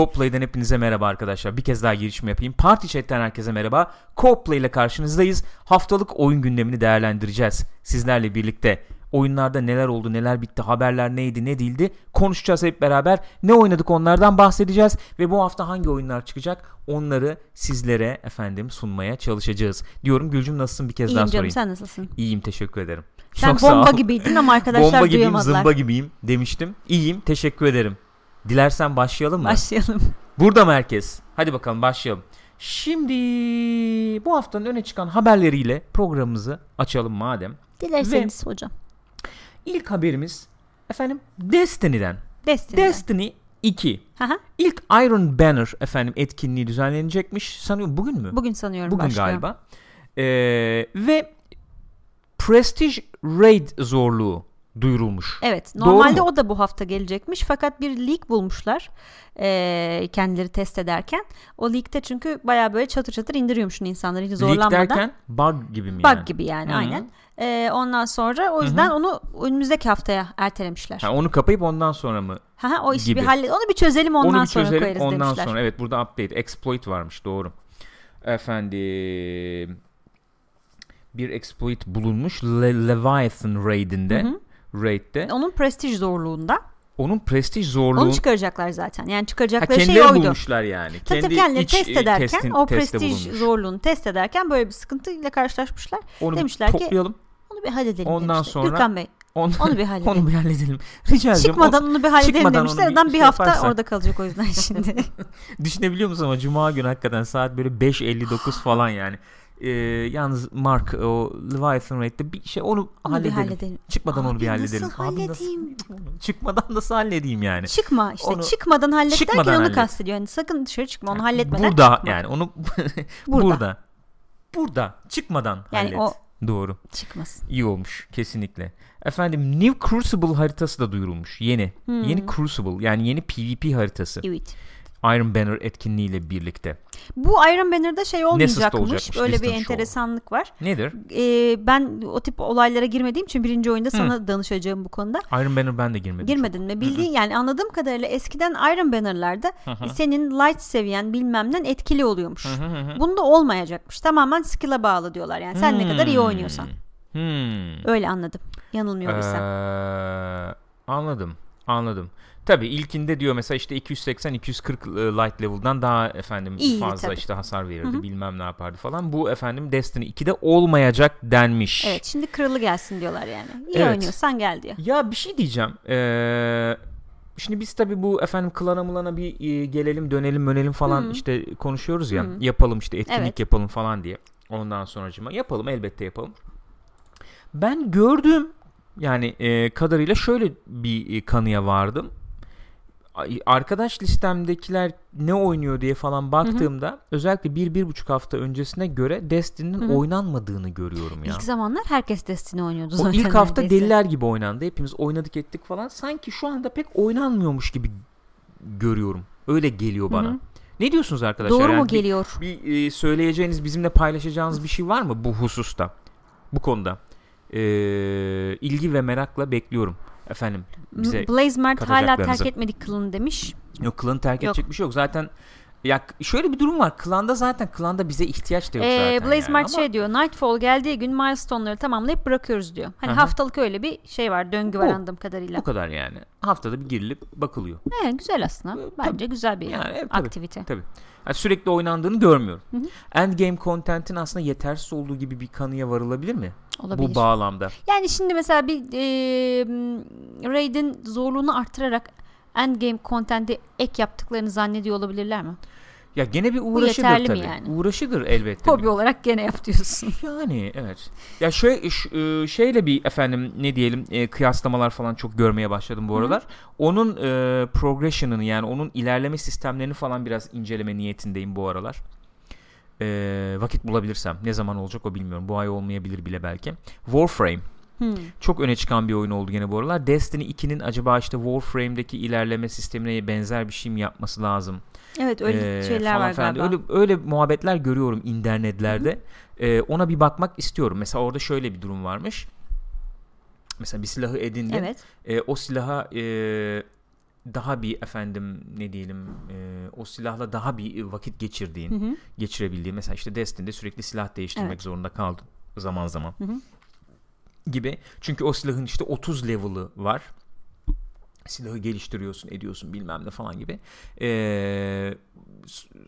Co-Play'den hepinize merhaba arkadaşlar. Bir kez daha girişimi yapayım. Party Chat'ten herkese merhaba. Co-Play ile karşınızdayız. Haftalık oyun gündemini değerlendireceğiz. Sizlerle birlikte oyunlarda neler oldu, neler bitti, haberler neydi, ne değildi konuşacağız hep beraber. Ne oynadık onlardan bahsedeceğiz ve bu hafta hangi oyunlar çıkacak onları sizlere efendim sunmaya çalışacağız. Diyorum Gülcüm nasılsın bir kez İyiyim daha canım sorayım. sen nasılsın? İyiyim teşekkür ederim. Sen Çok bomba gibiydin ama arkadaşlar Bomba gibiyim, duyamadılar. zımba gibiyim demiştim. İyiyim, teşekkür ederim. Dilersen başlayalım mı? Başlayalım. Burada mı herkes? Hadi bakalım başlayalım. Şimdi bu haftanın öne çıkan haberleriyle programımızı açalım madem. Dilerseniz hocam. İlk haberimiz efendim Destiny'den. Destiny. Destiny 2. Haha, İlk Iron Banner efendim etkinliği düzenlenecekmiş. Sanıyorum bugün mü? Bugün sanıyorum Bugün başlıyor. galiba. Ee, ve Prestige Raid zorluğu duyurulmuş. Evet normalde o da bu hafta gelecekmiş fakat bir leak bulmuşlar eee, kendileri test ederken. O leakte çünkü baya böyle çatır çatır indiriyormuşsun insanları hiç Leak zorlanmadan. derken bug gibi mi Bug yani? gibi yani Hı. aynen. Eee, ondan sonra o yüzden onu önümüzdeki haftaya ertelemişler. Ha, onu kapayıp ondan sonra mı Haha, o işi gibi. bir hallet. Onu bir çözelim ondan Onu bir sonra çözelim koyarız ondan demişler. sonra evet burada update exploit varmış doğru. Efendim bir exploit bulunmuş Le- Leviathan raid'inde Hı hı. Raid'de. Onun prestij zorluğunda. Onun prestij zorluğu Onu çıkaracaklar zaten. Yani ha, çıkaracakları şey kendileri oydu. bulmuşlar yani. Tabii Kendi kendileri iç, test e, ederken testin- o prestij bulunmuş. zorluğunu test ederken böyle bir sıkıntıyla karşılaşmışlar. Onu bir demişler ki, toplayalım. Onu bir halledelim Ondan demişler. sonra Gürkan Bey Onu, onu bir halledelim. onu bir halledelim. Rica ederim. Çıkmadan onu bir halledelim çıkmadan demişler. bir Adam bir şey hafta yaparsak. orada kalacak o yüzden şimdi. Düşünebiliyor musun ama Cuma günü hakikaten saat böyle 5.59 falan yani. Ee, yalnız Mark o Leviathan raid'de bir şey onu Onu bir halledelim. halledelim. Çıkmadan onu bir Abi halledelim. Nasıl Abi halledeyim? Çıkmadan nasıl halledeyim yani? Çıkma işte Onu- çıkmadan hallet Çıkmadan derken onu hallet. kastediyor. Yani sakın dışarı çıkma onu halletmeden Burada çıkma. yani onu Burada. burada. burada. çıkmadan Yani hallet. o- Doğru. Çıkmasın. İyi olmuş kesinlikle. Efendim New Crucible haritası da duyurulmuş. Yeni. Hmm. Yeni Crucible yani yeni PvP haritası. Evet. Iron Banner etkinliğiyle birlikte. Bu Iron Banner'da şey olmayacakmış. olacakmış, Öyle bir Distance Show. enteresanlık var. Nedir? Ee, ben o tip olaylara girmediğim için birinci oyunda sana danışacağım bu konuda. Iron Banner ben de girmedim. Girmedin mi? Bildiğin yani anladığım kadarıyla eskiden Iron Banner'larda senin light seviyen bilmemden etkili oluyormuş. Hı hı hı. Bunda olmayacakmış. Tamamen skill'a bağlı diyorlar. Yani sen ne kadar iyi Hmm. oynuyorsan. Hmm. Öyle anladım. Yanılmıyorsam. Ee, anladım. Anladım. Tabii ilkinde diyor mesela işte 280-240 light level'dan daha efendim İyiydi fazla tabii. işte hasar verirdi bilmem ne yapardı falan. Bu efendim Destiny 2'de olmayacak denmiş. Evet şimdi kralı gelsin diyorlar yani. İyi Evet. oynuyorsan gel diyor. Ya bir şey diyeceğim. Ee, şimdi biz tabii bu efendim klana mılana bir e, gelelim dönelim mönelim falan Hı. işte konuşuyoruz ya. Hı. Yapalım işte etkinlik Evet. yapalım falan diye. Ondan sonracıma yapalım elbette yapalım. Ben gördüğüm yani e, kadarıyla şöyle bir e, kanıya vardım. Arkadaş listemdekiler ne oynuyor diye falan baktığımda özellikle bir, bir buçuk hafta öncesine göre Destiny'nin Hı hı. oynanmadığını görüyorum ya. İlk zamanlar herkes Destiny oynuyordu O zaten. ilk hafta neredeyse. deliler gibi oynandı. Hepimiz oynadık ettik falan. Sanki şu anda pek oynanmıyormuş gibi görüyorum. Öyle geliyor bana. Hı hı. Ne diyorsunuz arkadaşlar? Doğru Yani mu bir- geliyor? Bir, e, söyleyeceğiniz, bizimle paylaşacağınız bir şey var mı bu hususta? Bu konuda. Ee, ilgi ve merakla bekliyorum. Efendim bize Blaze Mert hala terk etmedik kılını demiş. yok klanı terk edecek bir şey yok. Zaten ya şöyle bir durum var. Klanda zaten klanda bize ihtiyaç da yok Ee, zaten. Blaze yani. Mert Ama- şey diyor. Nightfall geldiği gün milestone'ları tamamlayıp bırakıyoruz diyor. Hani hı. haftalık öyle bir şey var. Döngü var Bu. anladığım kadarıyla. bu kadar yani. Haftada bir girilip bakılıyor. Ee, güzel aslında. Tabii. Bence güzel bir Yani, evet, tabii. aktivite. Tabii. Yani sürekli oynandığını görmüyorum. Hı hı. Endgame content'in aslında yetersiz olduğu gibi bir kanıya varılabilir mi? Olabilir. Bu bağlamda. Yani şimdi mesela bir e, Raid'in zorluğunu artırarak endgame content'i ek yaptıklarını zannediyor olabilirler mi? Ya gene bir uğraşıdır yeterli mi tabii. yani? Uğraşıdır elbette. Hobi olarak gene yap diyorsun. Yani evet. Ya şöyle ş- e, şeyle bir efendim ne diyelim e, kıyaslamalar falan çok görmeye başladım bu aralar. Onun e, progression'ını yani onun ilerleme sistemlerini falan biraz inceleme niyetindeyim bu aralar. E, vakit bulabilirsem. Ne zaman olacak o bilmiyorum. Bu ay olmayabilir bile belki. Warframe. Hmm. Çok öne çıkan bir oyun oldu gene bu aralar. Destiny 2'nin acaba işte Warframe'deki ilerleme sistemine benzer bir şey mi yapması lazım? Evet öyle Ee, şeyler falan var filan. galiba. Öyle öyle muhabbetler görüyorum internetlerde. Ee, ona bir bakmak istiyorum. Mesela orada şöyle bir durum varmış. Mesela bir silahı edindin. Evet. Ee, o silaha e, daha bir efendim ne diyelim e, o silahla daha bir vakit geçirdiğin, Hı hı. geçirebildiğin mesela işte Destiny'de sürekli silah değiştirmek Evet. zorunda kaldın zaman zaman Hı hı. Gibi. Çünkü o silahın işte 30 level'ı var. Silahı geliştiriyorsun, ediyorsun bilmem ne falan gibi. Ee,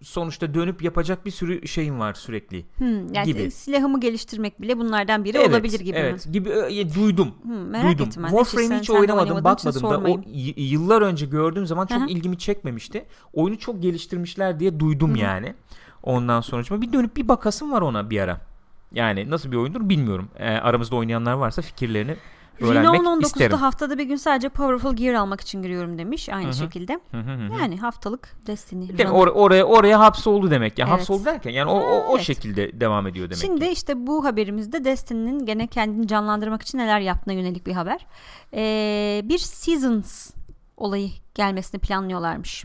sonuçta dönüp yapacak bir sürü şeyin var sürekli. Hmm, yani Gibi. silahımı geliştirmek bile bunlardan biri evet, olabilir gibi evet, mi? gibi e, duydum. Hmm, merak duydum. ettim Sen- hiç oynamadım, bakmadım da o yıllar önce gördüğüm zaman çok Hı hı. ilgimi çekmemişti. Oyunu çok geliştirmişler diye duydum Hı hı. yani. Ondan sonra bir dönüp bir bakasım var ona bir ara. Yani nasıl bir oyundur bilmiyorum. Ee, aramızda oynayanlar varsa fikirlerini öğrenmek Renown 19'da isterim. haftada bir gün sadece Powerful Gear almak için giriyorum demiş aynı Hı hı. şekilde. Hı hı hı hı. Yani haftalık Destiny. Değil. Or- oraya oraya hapsoldu demek. Ya Evet. hapsoldu derken yani o o, o Evet. şekilde devam ediyor demek. Şimdi ki. işte bu haberimizde Destiny'nin gene kendini canlandırmak için neler yaptığına yönelik bir haber. Ee, bir Seasons olayı gelmesini planlıyorlarmış.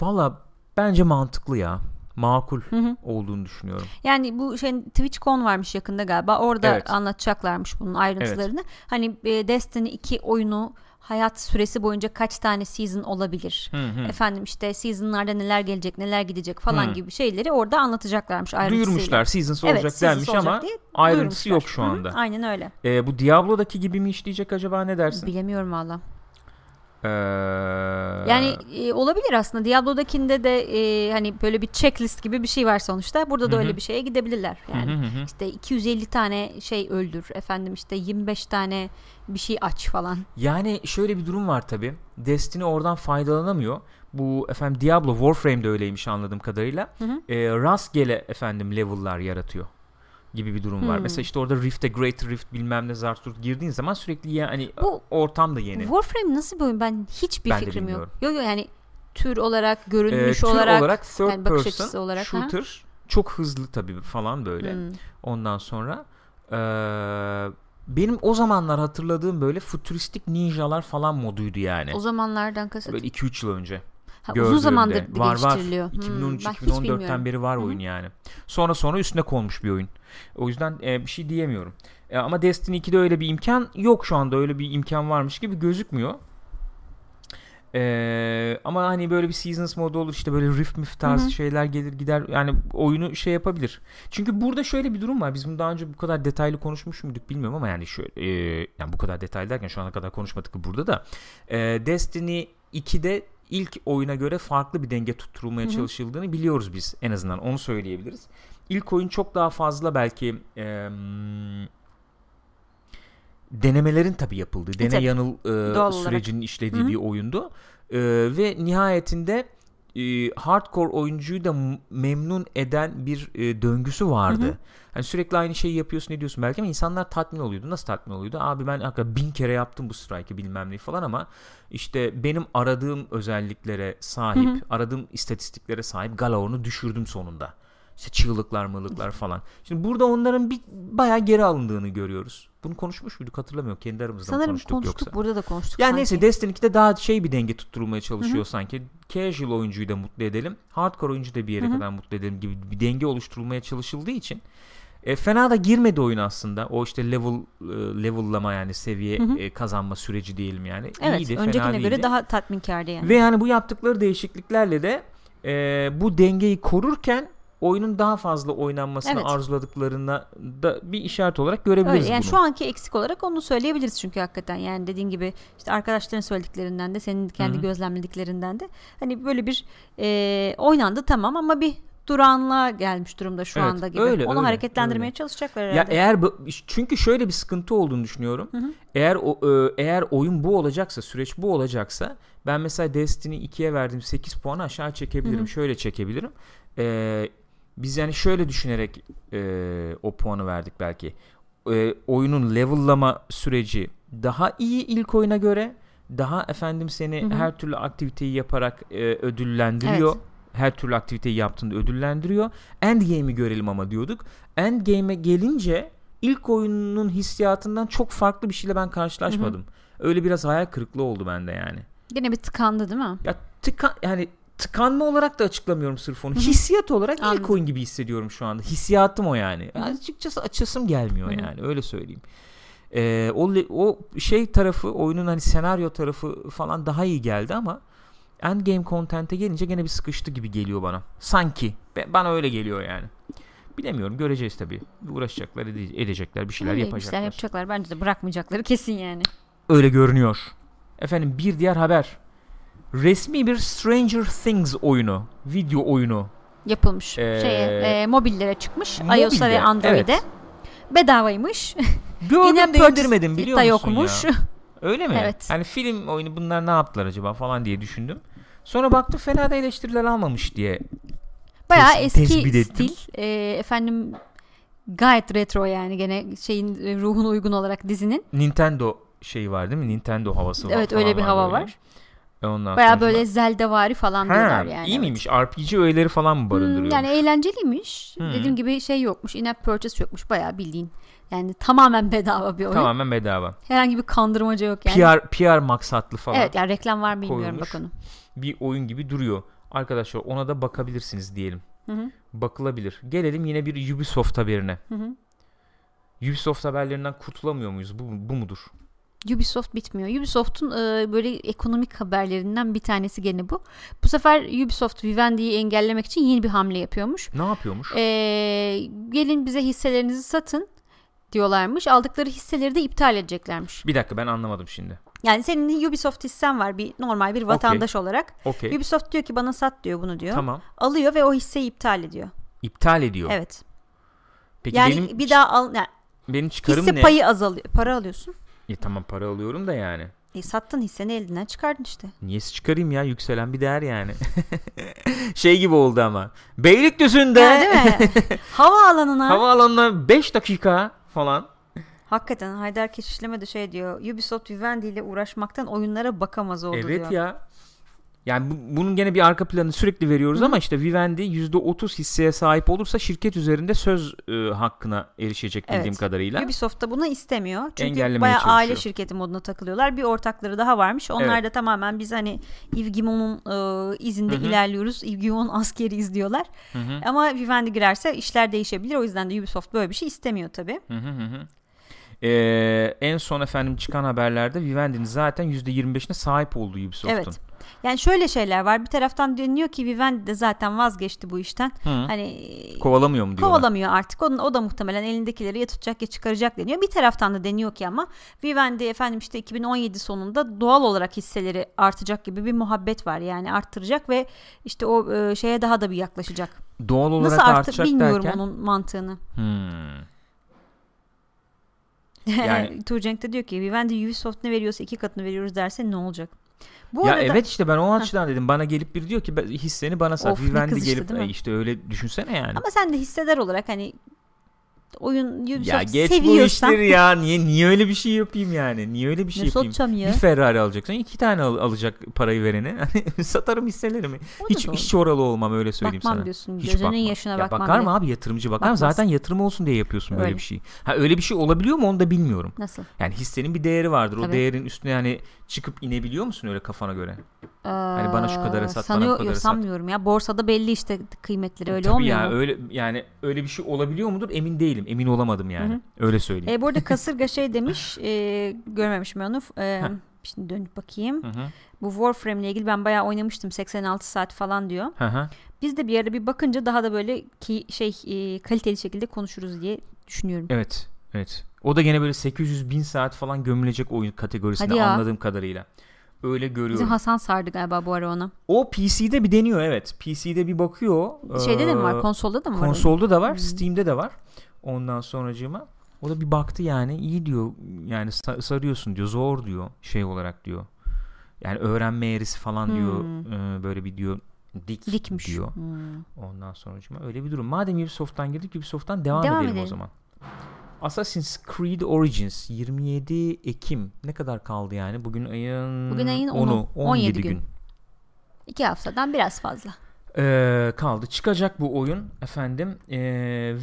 Valla bence mantıklı ya. Makul Hı hı. olduğunu düşünüyorum. Yani bu şey TwitchCon varmış yakında galiba. Orada Evet. anlatacaklarmış bunun ayrıntılarını. Hani e, Destiny 2 oyunu hayat süresi boyunca kaç tane season olabilir? Hı hı. Efendim işte seasonlarda neler gelecek, neler gidecek falan Hı. gibi şeyleri orada anlatacaklarmış ayrıntısıyla. Duyurmuşlar Seasons Evet, olacak Seasons denmiş olacak ama ayrıntısı yok şu Hı hı, anda. Aynen öyle. Ee, bu Diablo'daki gibi mi işleyecek acaba ne dersin? Bilemiyorum valla. Ee, Yani e, olabilir aslında. Diablo'dakinde de e, hani böyle bir checklist gibi bir şey var sonuçta. Burada da Hı hı. öyle bir şeye gidebilirler. Yani hı hı hı. işte 250 tane şey öldür. Efendim işte 25 tane bir şey aç falan. Yani şöyle bir durum var tabi. Destiny oradan faydalanamıyor. Bu efendim Diablo Warframe'de öyleymiş anladığım kadarıyla. Hı hı. Ee, rastgele efendim level'lar yaratıyor gibi bir durum var. Hmm. Mesela işte orada Rift'e Great Rift bilmem ne Zarturt girdiğin zaman sürekli ya, hani Bu- ortam da yeni. Warframe nasıl bir oyun? Ben hiçbir Ben fikrim yok. Yok yok yani tür olarak, Ee, görünüş tür olarak, olarak third yani bakış person açısı olarak, ha? shooter çok hızlı tabii falan böyle. Hmm. Ondan sonra eee, benim o zamanlar hatırladığım böyle futuristik ninjalar falan moduydu yani. o zamanlardan kasıt. Böyle 2-3 yıl önce. Ha, uzun zamandır var var. geliştiriliyor. Hmm, 2013 ben hiç 2014'ten bilmiyorum. beri var Hı hı. oyun yani. Sonra sonra üstüne konmuş bir oyun. O yüzden e, bir şey diyemiyorum. E, ama Destiny 2'de öyle bir imkan yok şu anda. Öyle bir imkan varmış gibi gözükmüyor. E, ama hani böyle bir Seasons modu olur işte böyle Rift Mif tarzı Hı hı. şeyler gelir gider yani oyunu şey yapabilir. Çünkü burada şöyle bir durum var. Biz bunu daha önce bu kadar detaylı konuşmuş muyduk bilmiyorum ama yani şöyle e, yani bu kadar detaylı derken şu ana kadar konuşmadık burada da. E, Destiny 2'de ilk oyuna göre farklı bir denge tutturulmaya Hı hı. çalışıldığını biliyoruz biz en azından onu söyleyebiliriz. İlk oyun çok daha fazla belki e, denemelerin tabi yapıldığı, dene tabii. yanıl e, sürecinin işlediği Hı hı. bir oyundu. E, ve nihayetinde e, hardcore oyuncuyu da memnun eden bir e, döngüsü vardı. Hı hı. Hani sürekli aynı şeyi yapıyorsun ne diyorsun belki ama insanlar tatmin oluyordu. Nasıl tatmin oluyordu? Abi ben hakikaten bin kere yaptım bu strike'ı bilmem ne falan ama işte benim aradığım özelliklere sahip, Hı hı. aradığım istatistiklere sahip Galaor'unu düşürdüm sonunda. İşte çığlıklar mığlıklar falan. Şimdi burada onların bir bayağı geri alındığını görüyoruz. Bunu konuşmuş muyduk hatırlamıyorum. Kendi aramızda mı Sanırım konuştuk, konuştuk yoksa. burada da konuştuk Yani sanki. neyse Destiny 2'de daha şey bir denge tutturulmaya çalışıyor sanki. Casual oyuncuyu da mutlu edelim. Hardcore oyuncuyu da bir yere Hı hı. kadar mutlu edelim gibi bir denge oluşturulmaya çalışıldığı için e, fena da girmedi oyun aslında. O işte level e, level'lama yani seviye Hı hı. e, kazanma süreci diyelim yani. Evet, İyiydi, fena öncekine göre değildi. daha tatminkardı yani. Ve yani bu yaptıkları değişikliklerle de e, bu dengeyi korurken oyunun daha fazla oynanmasını Evet. arzuladıklarına da bir işaret olarak görebiliriz Öyle yani bunu. şu anki eksik olarak onu söyleyebiliriz çünkü hakikaten yani dediğin gibi işte arkadaşların söylediklerinden de senin kendi Hı hı. gözlemlediklerinden de hani böyle bir e, oynandı tamam ama bir duranlığa gelmiş durumda şu Evet, anda gibi. öyle, onu öyle, hareketlendirmeye öyle. çalışacaklar Ya herhalde. eğer bu, çünkü şöyle bir sıkıntı olduğunu düşünüyorum. Hı hı. Eğer o e, eğer oyun bu olacaksa, süreç bu olacaksa ben mesela Destiny 2'ye verdiğim 8 puanı aşağı çekebilirim. Hı hı. Şöyle çekebilirim. Ee, biz yani şöyle düşünerek e, o puanı verdik belki. E, oyunun level'lama süreci daha iyi ilk oyuna göre. Daha efendim seni Hı hı. her türlü aktiviteyi yaparak e, ödüllendiriyor. Evet. Her türlü aktiviteyi yaptığında ödüllendiriyor. Endgame'i görelim ama diyorduk. Endgame'e gelince ilk oyunun hissiyatından çok farklı bir şeyle ben karşılaşmadım. Öyle biraz hayal kırıklığı oldu bende yani. Gene bir tıkandı değil mi? Ya tıkan yani tıkanma olarak da açıklamıyorum sırf onu. Hissiyat olarak ilk oyun gibi hissediyorum şu anda. Hissiyatım o yani. hı. Açıkçası açasım gelmiyor yani öyle söyleyeyim. Ee, o, o şey tarafı oyunun hani senaryo tarafı falan daha iyi geldi ama endgame content'e gelince gene bir sıkıştı gibi geliyor bana. Sanki. Bana öyle geliyor yani. Bilemiyorum göreceğiz tabii. Uğraşacaklar edecekler bir şeyler Öyle, yapacaklar. Bir şeyler yapacaklar bence de bırakmayacakları kesin yani. Öyle görünüyor. Efendim bir diğer haber. Resmi bir Stranger Things oyunu. Video oyunu. Yapılmış. Ee, Şeye, e, mobillere çıkmış. mobilde, iOS'a ve Android'e. evet. Bedavaymış. Gördüm Yine de indirmedim biliyor musun yokmuş. ya? Öyle mi? Evet. Hani film oyunu bunlar ne yaptılar acaba falan diye düşündüm. Sonra baktım fena da eleştiriler almamış diye. Bayağı Tes- eski stil. E, efendim gayet retro yani gene şeyin e, ruhuna uygun olarak dizinin. Nintendo şeyi var değil mi? Nintendo havası var. Evet, öyle bir hava böyle. var. Ondan Bayağı sonra- böyle Zelda-vari falan Ha, diyorlar yani. iyi evet. miymiş? RPG öğeleri falan mı Hmm, barındırıyor? yani eğlenceliymiş. Hmm. Dediğim gibi şey yokmuş. In-app purchase yokmuş. Bayağı bildiğin. Yani tamamen bedava bir oyun. Tamamen bedava. Herhangi bir kandırmaca yok yani. PR PR maksatlı falan Evet yani reklam var mı bilmiyorum koyulmuş. bak onu. bir oyun gibi duruyor. Arkadaşlar ona da bakabilirsiniz diyelim. Hı hı. Bakılabilir. Gelelim yine bir Ubisoft haberine. Hı hı. Ubisoft haberlerinden kurtulamıyor muyuz? Bu, bu mudur? Ubisoft bitmiyor. Ubisoft'un e, böyle ekonomik haberlerinden bir tanesi gene bu. Bu sefer Ubisoft Vivendi'yi engellemek için yeni bir hamle yapıyormuş. Ne yapıyormuş? E, gelin bize hisselerinizi satın diyorlarmış. Aldıkları hisseleri de iptal edeceklermiş. Bir dakika ben anlamadım şimdi. Yani senin Ubisoft hissen var bir normal bir vatandaş olarak. Okey. Ubisoft diyor ki bana sat diyor bunu diyor. Tamam. Alıyor ve o hisseyi iptal ediyor. İptal ediyor. Evet. Peki yani benim bir daha al yani benim çıkarım hisse ne? payı azalıyor. Para alıyorsun. E, tamam para alıyorum da yani. E, sattın hisseni elinden çıkardın işte. Niyesi çıkarayım ya yükselen bir değer yani. şey gibi oldu ama. Beylikdüzü'nde Yani değil mi? Havaalanına. havaalanına 5 dakika falan. Hakikaten Haydar Keşişleme de şey diyor. Ubisoft Vivendi ile uğraşmaktan oyunlara bakamaz oldu evet diyor. ya. Yani bu- bunun gene bir arka planını sürekli veriyoruz Hı. ama işte Vivendi %30 hisseye sahip olursa şirket üzerinde söz e, hakkına erişecek bildiğim Evet. kadarıyla. Ubisoft da bunu istemiyor. Çünkü Engellemeye bayağı aile çalışıyor. şirketi moduna takılıyorlar. Bir ortakları daha varmış. Onlar Evet. da tamamen biz hani Yves Guillemot'un e, izinde Hı hı. ilerliyoruz. Yves Guillemot'un askeri izliyorlar. Hı hı. Ama Vivendi girerse işler değişebilir. O yüzden de Ubisoft böyle bir şey istemiyor tabii. Hı hı hı. Ee, en son efendim çıkan haberlerde Vivendi'nin zaten %25'ine sahip olduğu Ubisoft'un. Evet. Yani şöyle şeyler var. Bir taraftan deniyor ki Vivendi de zaten vazgeçti bu işten. Hı. Hani Kovalamıyor mu diyorlar. kovalamıyor artık. Onun, o da muhtemelen elindekileri ya tutacak ya çıkaracak deniyor. Bir taraftan da deniyor ki ama Vivendi efendim işte 2017 sonunda doğal olarak hisseleri artacak gibi bir muhabbet var. Yani arttıracak ve işte o e, şeye daha da bir yaklaşacak. Doğal olarak Nasıl arttır artacak bilmiyorum derken. onun mantığını. Hmm. Yani- Tuğcenk de diyor ki Vivendi Ubisoft ne veriyorsa iki katını veriyoruz derse ne olacak? Bu ya arada evet işte ben o açıdan dedim. Bana gelip biri diyor ki "Ben- hisseni bana sat. Of, Vivendi işte, gelip değil mi? "E işte öyle düşünsene yani. ama sen de hisseder olarak hani oyun Ubisoft ya geç bu seviyorsan işleri ya. Niye niye öyle bir şey yapayım yani? Niye öyle bir şey ne yapayım? ya? Bir Ferrari alacaksın. iki tane al- alacak parayı verene. Hani satarım hisselerimi. O Hiç oralı olmam öyle söyleyeyim Bakmam sana. diyorsun. Hiç bakmam. yaşına ya bakmam. bakar mı abi yatırımcı bakar mı? Zaten yatırım olsun diye yapıyorsun böyle Öyle. bir şey. Ha öyle bir şey olabiliyor mu onu da bilmiyorum. Nasıl? Yani hissenin bir değeri vardır. O Tabii. değerin üstüne yani çıkıp inebiliyor musun öyle kafana göre? Hani bana şu kadara sat, bana bu Sanıyor, kadara sat. sanmıyorum ya. Borsada belli işte kıymetleri öyle Tabii olmuyor ya mu? öyle yani öyle bir şey olabiliyor mudur emin değilim. Emin olamadım yani. Hı hı. Öyle söyleyeyim. E, bu arada kasırga şey demiş. E, görmemişim onu. E, Heh. şimdi dönüp bakayım. Hı hı. Bu Warframe ile ilgili ben bayağı oynamıştım. 86 saat falan diyor. Hı hı. Biz de bir ara bir bakınca daha da böyle ki şey e, kaliteli şekilde konuşuruz diye düşünüyorum. Evet. Evet. O da gene böyle 800 bin saat falan gömülecek oyun kategorisinde anladığım kadarıyla. Öyle Bizim görüyorum. Hasan sardı galiba bu ara ona. O PC'de bir deniyor evet. PC'de bir bakıyor. Şeyde de mi Ee, var? Konsolda da mı var? Konsolda da var, Hmm. Steam'de de var. Ondan sonracığıma o da bir baktı yani iyi diyor. Yani sa- sarıyorsun diyor. Zor diyor şey olarak diyor. Yani öğrenme eğrisi falan diyor. Hmm. Ee, böyle bir diyor dik Dikmiş. diyor. Hmm. Ondan sonracığıma öyle bir durum. Madem Ubisoft'tan girdik Ubisoft'tan devam, Devam edelim, o edelim. zaman. Assassin's Creed Origins 27 Ekim ne kadar kaldı yani? Bugün ayın Bugün ayın 10'u, 10'u, 17, 17 gün. gün. İki haftadan biraz fazla. Ee, kaldı. Çıkacak bu oyun efendim Ee,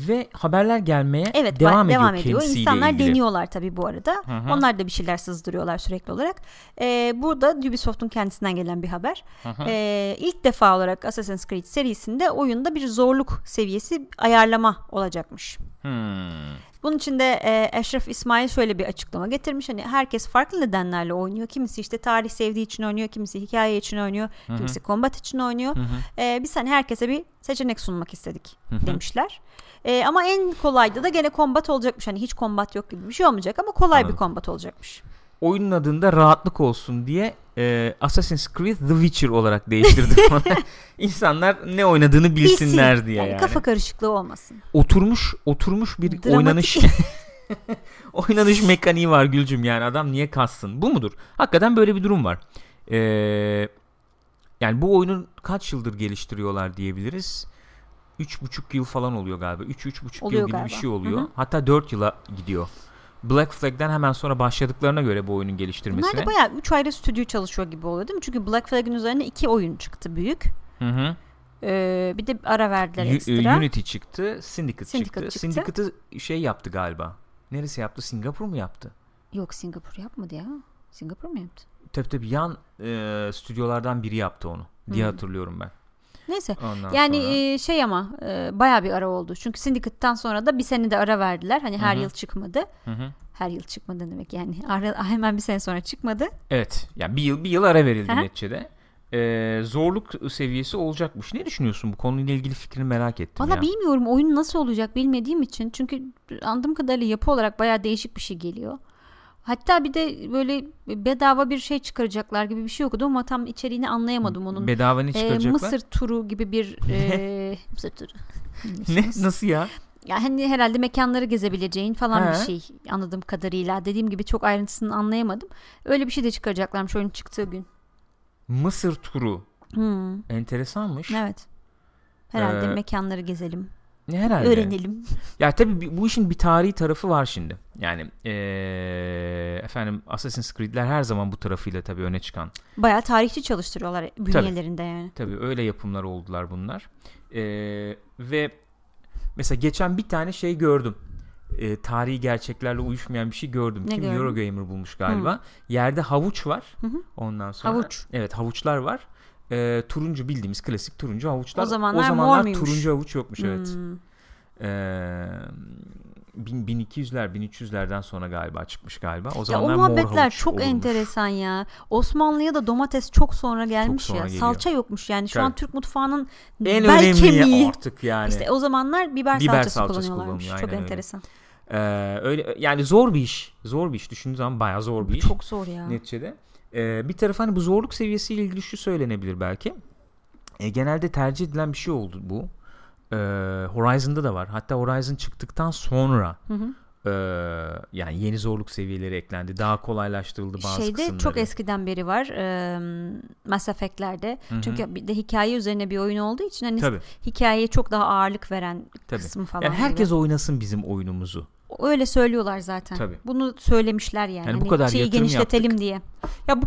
ve haberler gelmeye Evet devam, va- devam ediyor ediyor. İnsanlar ilgili. deniyorlar tabii bu arada. Hı hı. Onlar da bir şeyler sızdırıyorlar sürekli olarak. Ee, burada Ubisoft'un kendisinden gelen bir haber. Ee, ilk defa olarak Assassin's Creed serisinde oyunda bir zorluk seviyesi ayarlama olacakmış. Hmm. Bunun için de e, Eşref İsmail şöyle bir açıklama getirmiş. Hani herkes farklı nedenlerle oynuyor. Kimisi işte tarih sevdiği için oynuyor, kimisi hikaye için oynuyor, Hı hı. kimisi combat için oynuyor. Hı hı. E, biz hani herkese bir seçenek sunmak istedik Hı hı. demişler. E, ama en kolayda da gene combat olacakmış. Hani hiç combat yok gibi bir şey olmayacak ama kolay Anladım. bir combat olacakmış. Oyunun adında rahatlık olsun diye e, Assassin's Creed The Witcher olarak değiştirdim onu. İnsanlar ne oynadığını bilsinler Bilsin. diye yani. yani. Kafa karışıklığı olmasın. Oturmuş oturmuş bir Dramatik. oynanış oynanış mekaniği var Gülcüm yani adam niye kassın? Bu mudur? Hakikaten böyle bir durum var. Ee, yani bu oyunun kaç yıldır geliştiriyorlar diyebiliriz. 3,5 yıl falan oluyor galiba. 3-3,5 yıl Oluyor gibi bir galiba. şey oluyor. Hı hı. Hatta 4 yıla gidiyor. Black Flag'den hemen sonra başladıklarına göre bu oyunun Bunlar geliştirmesine. da bayağı 3 ayrı stüdyo çalışıyor gibi oluyor değil mi? Çünkü Black Flag'in üzerine iki oyun çıktı büyük. Hı hı. Ee, bir de ara verdiler U- ekstra. Unity çıktı, Syndicate, Syndicate çıktı. çıktı. Syndicate'ı şey yaptı galiba. Neresi yaptı? Singapur mu yaptı? Yok Singapur yapmadı ya. Singapur mu yaptı? Tabii tabii yan e, stüdyolardan biri yaptı onu diye Hmm. hatırlıyorum ben. Neyse. Ondan Yani sonra- e, şey ama e, bayağı bir ara oldu. Çünkü Syndicate'tan sonra da bir sene de ara verdiler. Hani her Hı hı. yıl çıkmadı. Hı hı. Her yıl çıkmadı demek yani. Ara, hemen bir sene sonra çıkmadı. Evet. Yani bir yıl bir yıl ara verildi Hı hı. neticede. E, zorluk seviyesi olacakmış. Ne düşünüyorsun bu konuyla ilgili fikrini merak ettim Valla bilmiyorum oyun nasıl olacak bilmediğim için. Çünkü anladığım kadarıyla yapı olarak bayağı değişik bir şey geliyor. Hatta bir de böyle bedava bir şey çıkaracaklar gibi bir şey okudum ama tam içeriğini anlayamadım onun. Bedava ne Ee, çıkaracaklar? Mısır turu gibi bir e, Mısır turu. ne? Nasıl ya? Ya hani herhalde mekanları gezebileceğin falan bir He. şey anladığım kadarıyla. Dediğim gibi çok ayrıntısını anlayamadım. Öyle bir şey de çıkaracaklarmış oyun çıktığı gün. Mısır turu. Hmm, Enteresanmış. evet. Herhalde Ee, mekanları gezelim, herhalde? öğrenelim. Ya tabii bi- bu işin bir tarihi tarafı var şimdi. Yani eee, efendim Assassin's Creed'ler her zaman bu tarafıyla tabii öne çıkan. Bayağı tarihçi çalıştırıyorlar bünyelerinde yani. Tabii öyle yapımlar oldular bunlar. Eee, ve mesela geçen bir tane şey gördüm. Eee, tarihi gerçeklerle uyuşmayan bir şey gördüm. Ne Kim gördün? Eurogamer bulmuş galiba. Yerde havuç var. Hı hı. Ondan sonra Havuç. Evet, havuçlar var. Eee, turuncu bildiğimiz klasik turuncu havuçlar. O zamanlar o mor zamanlar muymuş? turuncu havuç yokmuş evet. Hmm. Ee, bin- 1200'ler 1300'lerden sonra galiba çıkmış galiba. O Ya o zamanlar mor muhabbetler çok olurmuş. enteresan ya. Osmanlı'ya da domates çok sonra gelmiş sonra ya. geliyor. Salça yokmuş yani. Şu an Tabii. Türk mutfağının En bel kemiği. artık yani. İşte o zamanlar biber, Biber salçası, salçası kullanıyorlarmış. Çok öyle. enteresan. Ee, öyle yani zor bir iş. Zor bir iş. Düşündüğün zaman bayağı zor bir iş. Çok zor ya. Neticede. Ee, bir tarafı hani bu zorluk seviyesiyle ilgili şu söylenebilir belki. E, genelde tercih edilen bir şey oldu bu. Ee, Horizon'da da var. Hatta Horizon çıktıktan sonra Hı hı. e, yani yeni zorluk seviyeleri eklendi. Daha kolaylaştırıldı bazı Şeyde kısımları. çok eskiden beri var. E, Mass Effect'lerde. Hı hı. Çünkü bir de hikaye üzerine bir oyun olduğu için hani Tabii. hikayeye çok daha ağırlık veren Tabii. kısmı falan. Yani gibi. herkes oynasın bizim oyunumuzu. Öyle söylüyorlar zaten. Tabii. Bunu söylemişler yani. Yani bu Hani kadar şeyi genişletelim diye. Ya bu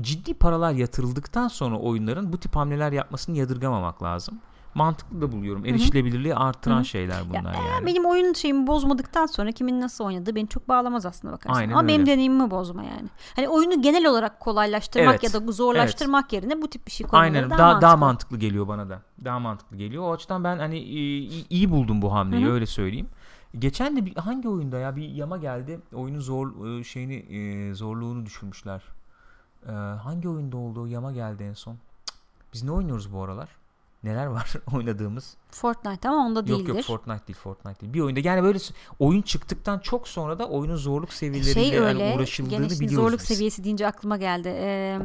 ciddi paralar yatırıldıktan sonra oyunların bu tip hamleler yapmasını yadırgamamak lazım. Mantıklı da buluyorum. Erişilebilirliği artıran Hı hı. şeyler bunlar Ya, yani. Benim oyun şeyimi bozmadıktan sonra kimin nasıl oynadığı beni çok bağlamaz aslında bakarsan. Aynen Ama benim öyle. deneyimimi bozma yani. Hani oyunu genel olarak kolaylaştırmak Evet, ya da zorlaştırmak yerine bu tip bir şey koymaları Aynen daha, daha, mantıklı. daha mantıklı geliyor bana da. Daha mantıklı geliyor. O açıdan ben hani iyi, iyi buldum bu hamleyi Hı hı. öyle söyleyeyim. Geçen de bir, hangi oyunda ya bir yama geldi. Oyunun zor e, şeyini e, zorluğunu düşürmüşler. E, hangi oyunda oldu yama geldi en son. Cık, Biz ne oynuyoruz bu aralar? Neler var oynadığımız? Fortnite ama onda değildir. Yok yok Fortnite değil Fortnite değil. Bir oyunda yani böyle oyun çıktıktan çok sonra da oyunun zorluk seviyeleriyle şey yani öyle uğraşıldığını gene şimdi biliyoruz zorluk biz. seviyesi deyince aklıma geldi. Ee,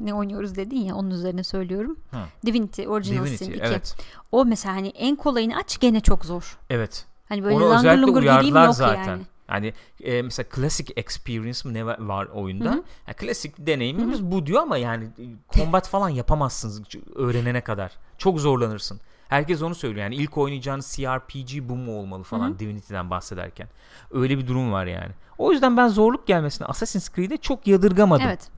ne oynuyoruz dedin ya onun üzerine söylüyorum. Ha. Divinity Original Divinity, Sin 2. evet. O mesela hani en kolayını aç gene çok zor. Evet. Hani böyle Onu langır lungur gireyim yok zaten. yani. Yani e, mesela classic experience mi ne va- var oyunda? Hı hı. Yani klasik deneyimimiz bu diyor ama yani e, combat falan yapamazsınız öğrenene kadar. Çok zorlanırsın. Herkes onu söylüyor. Yani ilk oynayacağınız CRPG bu mu olmalı falan Hı hı. Divinity'den bahsederken. Öyle bir durum var yani. O yüzden ben zorluk gelmesini Assassin's Creed'e çok yadırgamadım. Evet.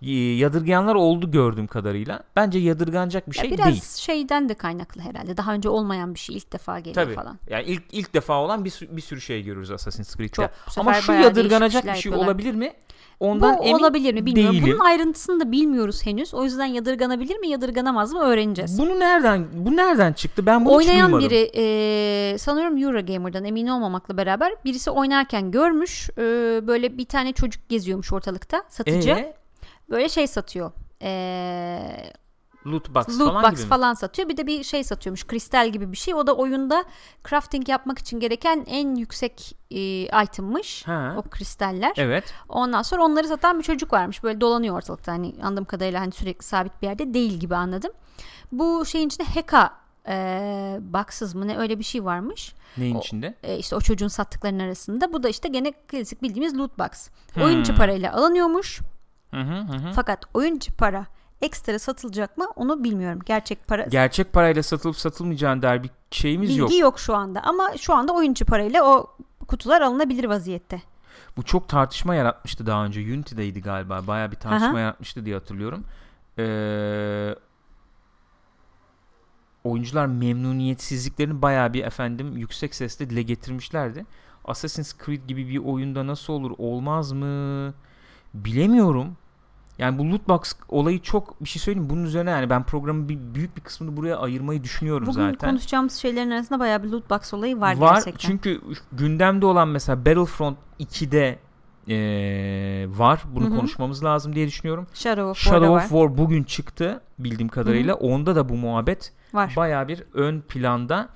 Y- yadırgayanlar oldu gördüğüm kadarıyla. Bence yadırganacak bir Ya şey biraz değil. şeyden de kaynaklı herhalde. Daha önce olmayan bir şey ilk defa geliyor Tabii. falan. Yani ilk ilk defa olan bir, bir sürü şey görüyoruz Assassin's Creed'de. Çok, Ama şu yadırganacak bir şey yapıyorlar. olabilir mi? Ondan Bu emin olabilir mi bilmiyorum. değilim. Bunun ayrıntısını da bilmiyoruz henüz. O yüzden yadırganabilir mi yadırganamaz mı öğreneceğiz. Bunu nereden bu nereden çıktı? Ben bunu hiç Oynayan duymadım. biri e, sanıyorum Eurogamer'dan emin olmamakla beraber birisi oynarken görmüş e, böyle bir tane çocuk geziyormuş ortalıkta satıcı. Ee, Böyle şey satıyor. E, loot box loot falan box gibi mi? falan satıyor. Bir de bir şey satıyormuş. Kristal gibi bir şey. O da oyunda crafting yapmak için gereken en yüksek e, item'mış. Ha. O kristaller. Evet. Ondan sonra onları satan bir çocuk varmış. Böyle dolanıyor ortalıkta. Hani anladığım kadarıyla hani sürekli sabit bir yerde değil gibi anladım. Bu şeyin içinde Heka e, boxsız mı ne öyle bir şey varmış. Neyin O- içinde? E, işte o çocuğun sattıklarının arasında. Bu da işte gene klasik bildiğimiz loot box. Hmm. Oyuncu parayla alınıyormuş. Hı hı hı. Fakat oyuncu para ekstra satılacak mı onu bilmiyorum. Gerçek para Gerçek parayla satılıp satılmayacağına dair bir şeyimiz bilgi yok. yok. şu anda. Ama şu anda oyuncu parayla o kutular alınabilir vaziyette. Bu çok tartışma yaratmıştı daha önce. Unity'deydi galiba. Bayağı bir tartışma Aha. yaratmıştı diye hatırlıyorum. Ee, oyuncular memnuniyetsizliklerini bayağı bir efendim yüksek sesle dile getirmişlerdi. Assassin's Creed gibi bir oyunda nasıl olur olmaz mı bilemiyorum. Yani bu loot box olayı çok bir şey söyleyeyim bunun üzerine yani ben programın bir, büyük bir kısmını buraya ayırmayı düşünüyorum Bugün zaten. konuşacağımız şeylerin arasında bayağı bir loot box olayı var, Var gerçekten. çünkü gündemde olan mesela Battlefront 2'de eee, var. Bunu Hı hı. konuşmamız lazım diye düşünüyorum. Shadow of Shadow of War bugün çıktı bildiğim kadarıyla. Onda da bu muhabbet var. baya bir ön planda.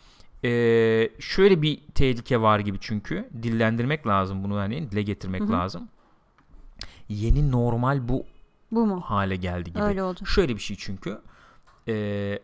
Eee, şöyle bir tehlike var gibi çünkü dillendirmek lazım bunu hani dile getirmek Hı hı. lazım. Yeni normal bu Bu mu? hale geldi gibi. Öyle oldu. Şöyle bir şey çünkü. Eee,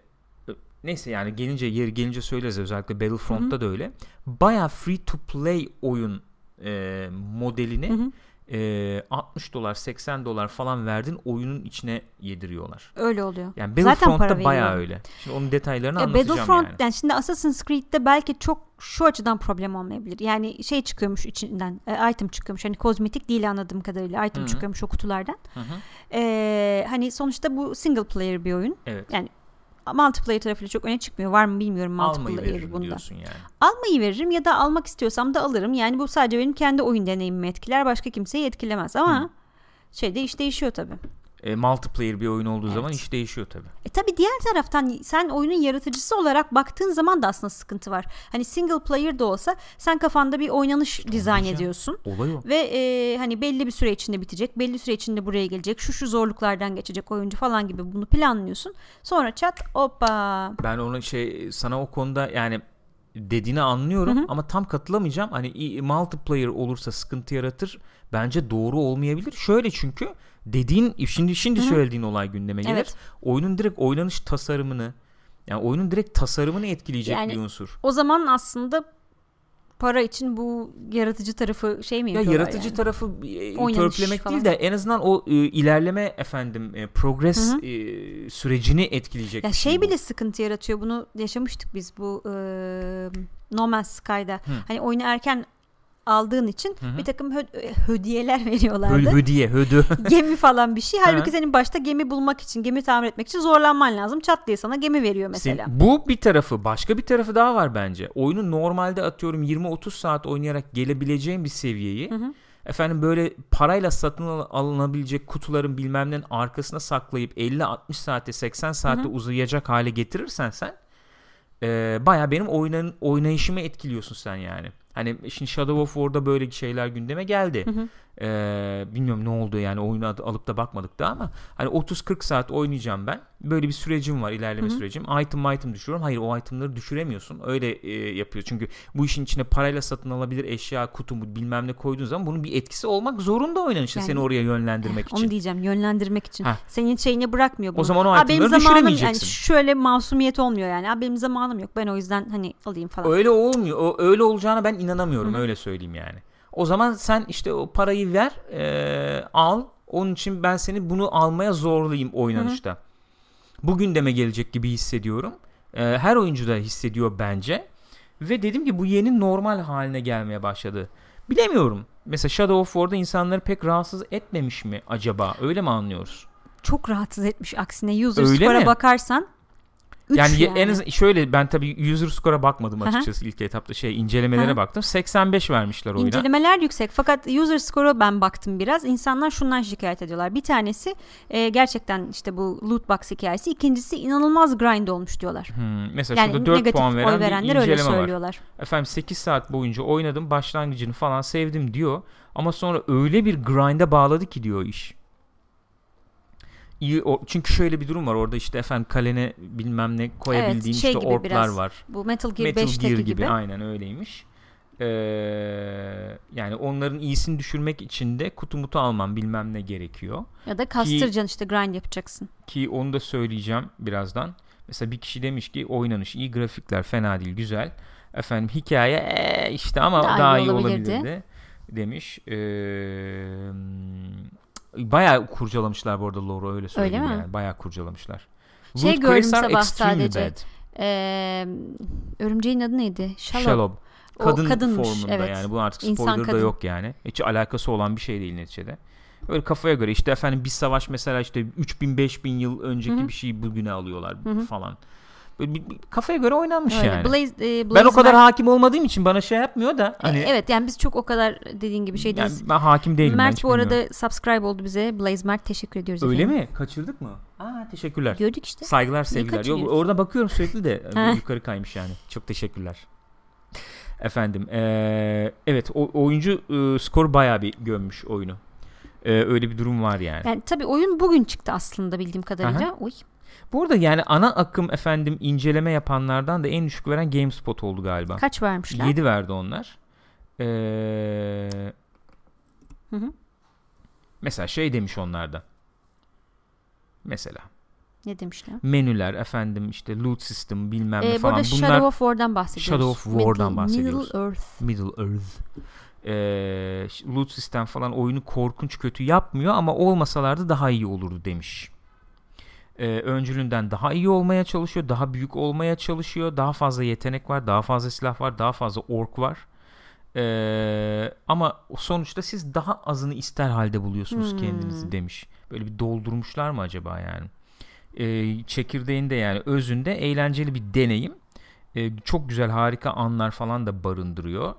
neyse yani gelince yeri gelince söyleriz özellikle Battlefront'ta da öyle. Baya free to play oyun eee, modelini Hı eee, 60 dolar 80 dolar falan verdin oyunun içine yediriyorlar. Öyle oluyor. Yani Zaten Battlefront'ta baya öyle. Şimdi onun detaylarını Ya anlatacağım Battlefront yani. yani. şimdi Assassin's Creed'de belki çok şu açıdan problem olmayabilir. Yani şey çıkıyormuş içinden. e, item çıkıyormuş. Hani kozmetik değil anladığım kadarıyla. Item Hı hı. çıkıyormuş o kutulardan. E, hani sonuçta bu single player bir oyun. Evet. Yani multiplayer tarafıyla çok öne çıkmıyor. Var mı bilmiyorum Almayı multiplayer veririm bunda. diyorsun yani. Almayı veririm ya da almak istiyorsam da alırım. Yani bu sadece benim kendi oyun deneyimimi etkiler. Başka kimseyi etkilemez ama Hı. şeyde iş değişiyor tabii. E, multiplayer bir oyun olduğu Evet. zaman iş değişiyor tabii. E tabii diğer taraftan sen oyunun yaratıcısı olarak baktığın zaman da aslında sıkıntı var. Hani single player da olsa sen kafanda bir oynanış dizayn diyeceğim. ediyorsun. Olay o. Ve e, hani belli bir süre içinde bitecek. Belli süre içinde buraya gelecek. Şu şu zorluklardan geçecek oyuncu falan gibi bunu planlıyorsun. Sonra çat hoppa. Ben onu şey sana o konuda yani dediğini anlıyorum Hı hı. ama tam katılamayacağım. Hani multiplayer olursa sıkıntı yaratır. Bence doğru olmayabilir. Şöyle çünkü dediğin şimdi şimdi Hı hı. söylediğin olay gündeme gelir. Evet. Oyunun direkt oynanış tasarımını yani oyunun direkt tasarımını etkileyecek Yani bir unsur. O zaman aslında para için bu yaratıcı tarafı şey mi Ya yapıyorlar yaratıcı yani? tarafı e, törpülemek değil de en azından o e, ilerleme efendim e, progress Hı hı. e, sürecini etkileyecek Ya bir şey bu. bile sıkıntı yaratıyor. Bunu yaşamıştık biz bu e, No Man's Sky'da. Hani oyunu erken aldığın için Hı hı. bir takım hö- hediyeler veriyorlardı. Hödiye hödü. gemi falan bir şey. Halbuki Hı. senin başta gemi bulmak için, gemi tamir etmek için zorlanman lazım. Çat diye sana gemi veriyor mesela. Sen- bu bir tarafı. Başka bir tarafı daha var bence. Oyunu normalde atıyorum 20-30 saat oynayarak gelebileceğin bir seviyeyi Hı hı. efendim böyle parayla satın al- alınabilecek kutuların bilmem nenin arkasına saklayıp 50-60 saate 80 saate Hı hı. uzayacak hale getirirsen sen e, baya benim oynan, oynayışımı etkiliyorsun sen yani. Hani şimdi Shadow of War'da böyle şeyler gündeme geldi. Hı hı. Ee, bilmiyorum ne oldu yani oyunu alıp da bakmadık da ama hani 30-40 saat oynayacağım ben. Böyle bir sürecim var ilerleme Hı hı. sürecim. Item item düşürüyorum. Hayır o itemları düşüremiyorsun. Öyle e, yapıyor. Çünkü bu işin içine parayla satın alabilir eşya, kutu bilmem ne koyduğun zaman bunun bir etkisi olmak zorunda oynanışta Yani- seni oraya yönlendirmek için. Onu diyeceğim yönlendirmek için. Heh. Senin şeyine bırakmıyor bunu. O zaman o Aa, benim itemları zamanım yani şöyle masumiyet olmuyor yani. Aa, benim zamanım yok. Ben o yüzden hani alayım falan. Öyle olmuyor. O, öyle olacağına ben inanamıyorum. Hı hı. Öyle söyleyeyim yani. O zaman sen işte o parayı ver, e, al. Onun için ben seni bunu almaya zorlayayım oynanışta. Bugün deme gelecek gibi hissediyorum. E, her oyuncu da hissediyor bence. Ve dedim ki bu yeni normal haline gelmeye başladı. Bilemiyorum. Mesela Shadow of War'da insanları pek rahatsız etmemiş mi acaba? Öyle mi anlıyoruz? çok rahatsız etmiş aksine user Öyle score'a mi? bakarsan 3 yani, yani. en azından şöyle ben tabii user score'a bakmadım açıkçası ilk etapta şey incelemelere hı. baktım. 85 vermişler oyuna. İncelemeler yüksek fakat user score'a ben baktım biraz. İnsanlar şundan şikayet ediyorlar. Bir tanesi e, gerçekten işte bu loot box hikayesi. İkincisi inanılmaz grind olmuş diyorlar. Hmm, mesela Yani şurada 4 negatif puan oy veren bir verenler öyle inceleme var. söylüyorlar. Efendim 8 saat boyunca oynadım başlangıcını falan sevdim diyor. Ama sonra öyle bir grind'e bağladı ki diyor iş. İyi, o, çünkü şöyle bir durum var orada işte efendim kalene bilmem ne koyabildiğin şey işte orklar biraz. var. Bu Metal Gear Metal 5'teki Gear gibi. gibi aynen öyleymiş. Ee, yani onların iyisini düşürmek için de kutu mutu alman bilmem ne gerekiyor. Ya da kastıracaksın işte grind yapacaksın. Ki onu da söyleyeceğim birazdan. Mesela bir kişi demiş ki oynanış iyi grafikler fena değil güzel. Efendim hikaye ee, işte ama Daha daha, iyi iyi olabilirdi. olabilirdi demiş. Ee, bayağı kurcalamışlar bu arada lore'u öyle söyleyeyim mi? yani. Bayağı kurcalamışlar. Şey Root gördüm sabah sadece. bad. Ee, örümceğin adı neydi? Shallow. O Kadın kadınmış, formunda evet. yani. Bu artık İnsan spoiler da yok yani. Hiç alakası olan bir şey değil neticede. Öyle kafaya göre işte efendim bir savaş mesela işte 3000 5000 yıl önceki Hı hı. bir şeyi bugüne alıyorlar Hı hı. falan. Kafaya göre oynanmış Öyle. yani. Blaze, e, ben o kadar Blaze hakim olmadığım için bana şey yapmıyor da Mer- hani E, evet yani biz çok o kadar dediğin gibi şey yani değiliz. ben hakim değilim Mert bu arada bilmiyorum. subscribe oldu bize. Blaze Mert teşekkür ediyoruz. Öyle efendim. mi? Kaçırdık mı? Aa teşekkürler. Gördük işte. Saygılar sevgiler. Yok, kaçırıyoruz? orada bakıyorum sürekli de yukarı kaymış yani. Çok teşekkürler. Efendim eee, evet o, oyuncu e, skor bayağı bir gömmüş oyunu. Eee, öyle bir durum var yani. Yani tabii oyun bugün çıktı aslında bildiğim kadarıyla. Uy. Bu arada yani ana akım efendim inceleme yapanlardan da en düşük veren GameSpot oldu galiba. Kaç vermişler? 7 verdi onlar. Hı hı. mesela şey demiş onlarda. Mesela Ne demişler? menüler efendim işte loot system bilmem ne Ee, falan burada bunlar Shadow of War'dan bahsediyoruz. Shadow of War'dan Middle- bahsediyoruz. Middle Earth. Middle Earth. Ee, loot sistem falan oyunu korkunç kötü yapmıyor ama olmasalardı daha iyi olurdu demiş. Ee, öncülünden daha iyi olmaya çalışıyor, daha büyük olmaya çalışıyor, daha fazla yetenek var, daha fazla silah var, daha fazla ork var. Ee, ama sonuçta siz daha azını ister halde buluyorsunuz Hmm. kendinizi demiş. Böyle bir doldurmuşlar mı acaba yani? Ee, çekirdeğinde yani özünde eğlenceli bir deneyim. Ee, çok güzel harika anlar falan da barındırıyor.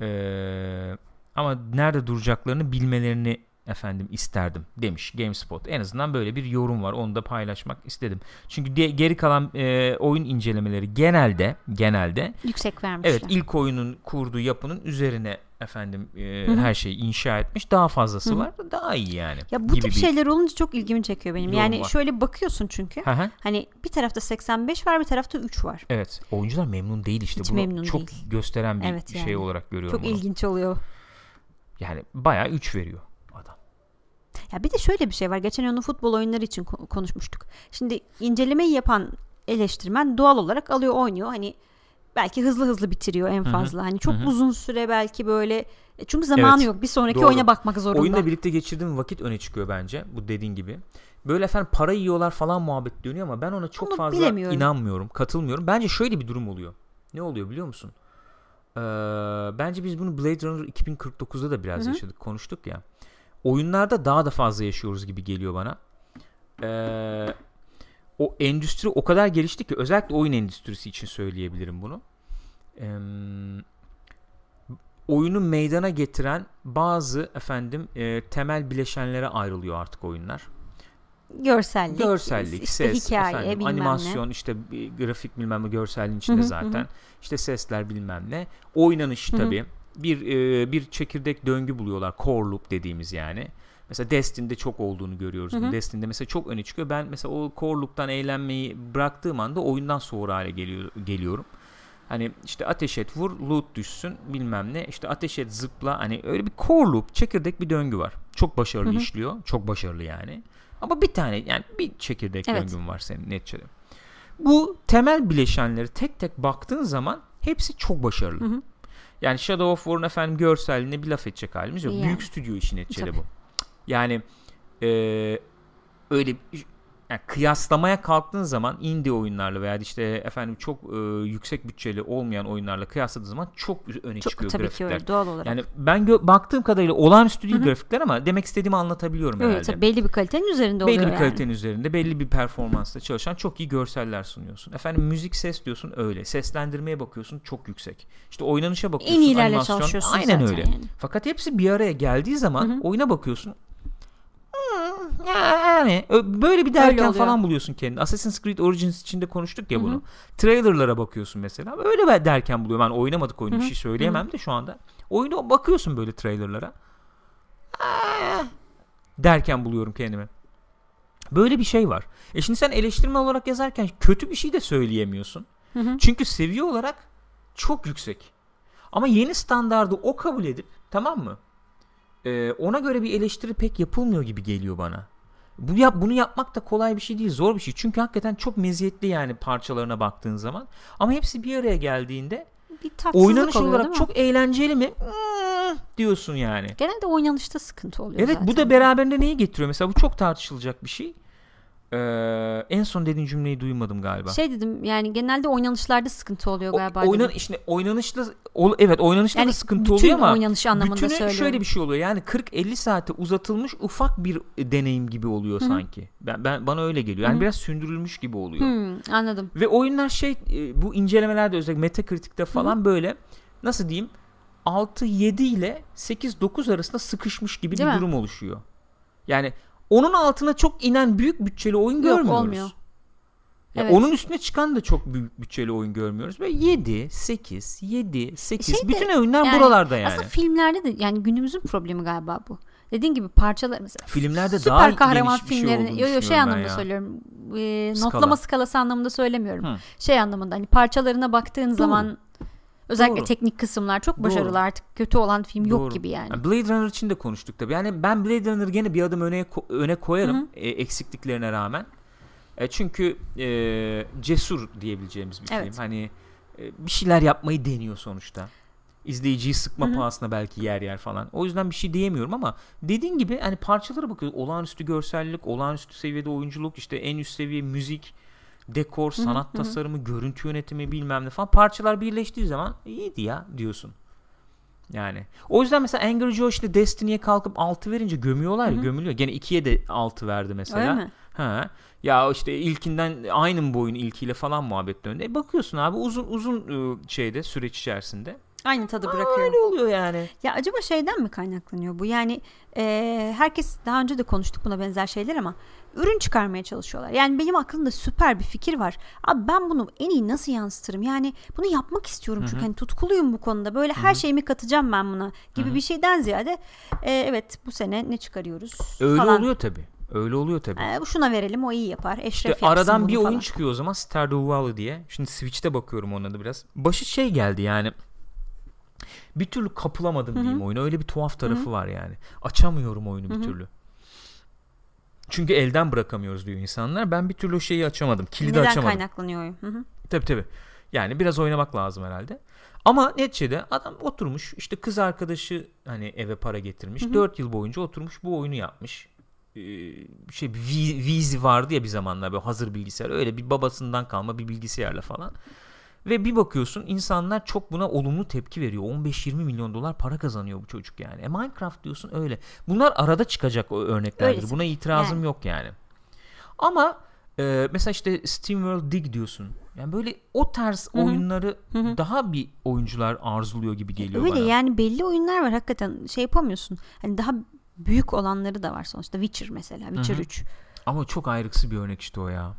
Ee, ama nerede duracaklarını bilmelerini efendim isterdim demiş GameSpot. En azından böyle bir yorum var. Onu da paylaşmak istedim. Çünkü di- geri kalan e, oyun incelemeleri genelde genelde Yüksek vermişler. evet ilk oyunun kurduğu yapının üzerine efendim e, her şeyi inşa etmiş. Daha fazlası Hı hı. var. Daha iyi yani. Ya bu gibi tip bir- şeyler olunca çok ilgimi çekiyor benim. yorum Yani var. şöyle bakıyorsun çünkü. Hı hı. Hani bir tarafta 85 var bir tarafta 3 var. Evet. Oyuncular memnun değil işte. Hiç Bunu memnun çok değil. gösteren bir Evet şey yani. olarak görüyorum Çok bunu. ilginç oluyor. Yani bayağı 3 veriyor. Ya bir de şöyle bir şey var. Geçen onu futbol oyunları için ko- konuşmuştuk. Şimdi incelemeyi yapan eleştirmen doğal olarak alıyor oynuyor. Hani belki hızlı hızlı bitiriyor en fazla. Hani çok Hı hı. uzun süre belki böyle E çünkü zamanı Evet, yok. Bir sonraki doğru. oyuna bakmak zorunda. Oyunla birlikte geçirdiğim vakit öne çıkıyor bence. Bu dediğin gibi. Böyle efendim para yiyorlar falan muhabbet dönüyor ama ben ona çok Onu fazla inanmıyorum. Katılmıyorum. Bence şöyle bir durum oluyor. Ne oluyor biliyor musun? Ee, bence biz bunu Blade Runner 2049'da da biraz Hı hı. yaşadık. Konuştuk ya. Oyunlarda daha da fazla yaşıyoruz gibi geliyor bana. Ee, o endüstri o kadar gelişti ki özellikle oyun endüstrisi için söyleyebilirim bunu. Ee, oyunu meydana getiren bazı efendim e, temel bileşenlere ayrılıyor artık oyunlar. Görsellik, Görsellik, işte ses, hikaye, efendim, animasyon, işte bir grafik bilmem ne görselliğin içinde Hı hı, hı zaten. hı. İşte sesler bilmem ne. Oynanış tabii. Bir e, bir çekirdek döngü buluyorlar. Core loop dediğimiz yani. Mesela Destiny'de çok olduğunu görüyoruz. Hı hı. bunu. Destiny'de mesela çok öne çıkıyor. Ben mesela o core loop'tan eğlenmeyi bıraktığım anda oyundan soğur hale geliyor, geliyorum. Hani işte ateş et vur loot düşsün bilmem ne. İşte ateş et zıpla. Hani öyle bir core loop çekirdek bir döngü var. Çok başarılı Hı hı. işliyor. Çok başarılı yani. Ama bir tane yani bir çekirdek Evet. döngün var senin neticede. Bu temel bileşenleri tek tek baktığın zaman hepsi çok başarılı. Hı hı. Yani Shadow of War'un efendim görselliğine bir laf edecek halimiz yok. Yani. Büyük stüdyo işi neticede bu. Yani eee, öyle yani kıyaslamaya kalktığın zaman indie oyunlarla veya işte efendim çok e, yüksek bütçeli olmayan oyunlarla kıyasladığın zaman çok öne Çok çıkıyor tabii ki grafikler. öyle doğal olarak. Yani ben gö- baktığım kadarıyla olağanüstü değil Hı hı. grafikler ama demek istediğimi anlatabiliyorum Evet, herhalde. tabii belli bir kalitenin üzerinde belli oluyor bir yani. kalitenin üzerinde belli bir performansla çalışan çok iyi görseller sunuyorsun. Efendim müzik ses diyorsun öyle. Seslendirmeye bakıyorsun çok yüksek. İşte oynanışa bakıyorsun En iyilerle animasyon. çalışıyorsun Aynen öyle. yani. Fakat hepsi bir araya geldiği zaman Hı hı. oyuna bakıyorsun. "Hmm, Yani böyle bir derken falan buluyorsun kendini. Assassin's Creed Origins içinde konuştuk ya bunu. Trailerlara bakıyorsun mesela. Öyle derken buluyorum. Ben oynamadık oyunu Hı bir şey söyleyemem de şu anda. Oyuna bakıyorsun böyle trailerlara. Derken buluyorum kendimi. Böyle bir şey var. E şimdi sen eleştirmen olarak yazarken kötü bir şey de söyleyemiyorsun. Hı hı. Çünkü seviye olarak çok yüksek. Ama yeni standardı o kabul edip tamam mı? Ee, ona göre bir eleştiri pek yapılmıyor gibi geliyor bana. Bu yap bunu yapmak da kolay bir şey değil, zor bir şey. Çünkü hakikaten çok meziyetli yani parçalarına baktığın zaman. Ama hepsi bir araya geldiğinde Bir oynanış oluyor olarak çok eğlenceli mi? Hmm, diyorsun yani. Genelde oynanışta sıkıntı oluyor Evet zaten. bu da beraberinde neyi getiriyor? Mesela bu çok tartışılacak bir şey. Ee, en son dediğin cümleyi duymadım galiba. Şey dedim yani genelde oynanışlarda sıkıntı oluyor O- galiba. oynan dedim. işte oynanışla ol- evet oynanışta yani da sıkıntı oluyor ama oynanış anlamında bütünü söylüyorum. şöyle bir şey oluyor. Yani 40-50 saate uzatılmış ufak bir deneyim gibi oluyor Hı hı. sanki. Ben, ben bana öyle geliyor. Yani Hı hı. biraz sündürülmüş gibi oluyor. Hmm, anladım. Ve oyunlar şey e, bu incelemelerde özellikle Metacritic'te falan böyle nasıl diyeyim 6-7 ile 8-9 arasında sıkışmış gibi Değil bir mi? durum oluşuyor. Yani onun altına çok inen büyük bütçeli oyun Yok, görmüyoruz. olmuyor. Ya Evet. Onun üstüne çıkan da çok büyük bütçeli oyun görmüyoruz. Ve 7, 8, 7, 8 Şey de, bütün oyunlar yani buralarda yani. Aslında filmlerde de yani günümüzün problemi galiba bu. Dediğin gibi parçalar mesela Filmlerde süper daha kahraman şey filmlerini olduğunu yo, yo, şey anlamda ya. söylüyorum. Ee, Skala. notlama skalası anlamında söylemiyorum. Hı. Şey anlamında hani parçalarına baktığın zaman özellikle Doğru. teknik kısımlar çok başarılı Doğru. artık kötü olan film yok Doğru. gibi yani. Yani Blade Runner için de konuştuk tabii. Yani ben Blade Runner'ı gene bir adım öne öne koyarım e, eksikliklerine rağmen. E, çünkü e, cesur diyebileceğimiz bir Evet. film. Hani e, bir şeyler yapmayı deniyor sonuçta. İzleyiciyi sıkma Hı hı. pahasına belki yer yer falan. O yüzden bir şey diyemiyorum ama dediğin gibi hani parçalara bakıyoruz. Olağanüstü görsellik, olağanüstü seviyede oyunculuk, işte en üst seviye müzik, dekor, sanat tasarımı, görüntü yönetimi bilmem ne falan. Parçalar birleştiği zaman iyiydi ya diyorsun. Yani. O yüzden mesela Angry Joe işte Destiny'ye kalkıp 6 verince gömüyorlar ya gömülüyor. Gene 2'ye de 6 verdi mesela. Öyle mi? Ha. Ya işte ilkinden aynı mı boyun ilkiyle falan muhabbet döndü. E bakıyorsun abi uzun uzun ıı, şeyde süreç içerisinde. Aynı tadı Aa, bırakıyor. öyle oluyor yani. Ya acaba şeyden mi kaynaklanıyor bu? Yani e, herkes daha önce de konuştuk buna benzer şeyler ama ürün çıkarmaya çalışıyorlar. Yani benim aklımda süper bir fikir var. Abi ben bunu en iyi nasıl yansıtırım? Yani bunu yapmak istiyorum çünkü hani tutkuluyum bu konuda. Böyle her şeyimi katacağım ben buna gibi bir şeyden ziyade e, evet bu sene ne çıkarıyoruz Öyle falan. oluyor tabi. Öyle oluyor tabi. E, şuna verelim o iyi yapar. Eşref İşte aradan bir falan. oyun çıkıyor o zaman Stardew Valley diye. Şimdi Switch'te bakıyorum ona da biraz. Başı şey geldi yani. Bir türlü kapılamadım diyeyim oyuna. Öyle bir tuhaf tarafı var yani. Açamıyorum oyunu bir türlü. Çünkü elden bırakamıyoruz diyor insanlar. Ben bir türlü o şeyi açamadım. Kilidi Neden açamadım. kaynaklanıyor oyun? Hı hı. Tabii tabii. Yani biraz oynamak lazım herhalde. Ama neticede adam oturmuş işte kız arkadaşı hani eve para getirmiş. 4 yıl boyunca oturmuş bu oyunu yapmış. Ee, şey Vi- Vizi vardı ya bir zamanlar böyle hazır bilgisayar. Öyle bir babasından kalma bir bilgisayarla falan. Ve bir bakıyorsun insanlar çok buna olumlu tepki veriyor. 15-20 milyon dolar para kazanıyor bu çocuk yani. E Minecraft diyorsun öyle. Bunlar arada çıkacak örneklerdir. Öyle. Buna itirazım Yani. yok yani. Ama e, mesela işte Steam World Dig diyorsun. Yani böyle o tarz oyunları daha bir oyuncular arzuluyor gibi geliyor Öyle bana. yani belli oyunlar var hakikaten şey yapamıyorsun. Hani daha büyük olanları da var sonuçta. Witcher mesela. Witcher Hı hı. 3. Ama çok ayrıksı bir örnek işte o ya.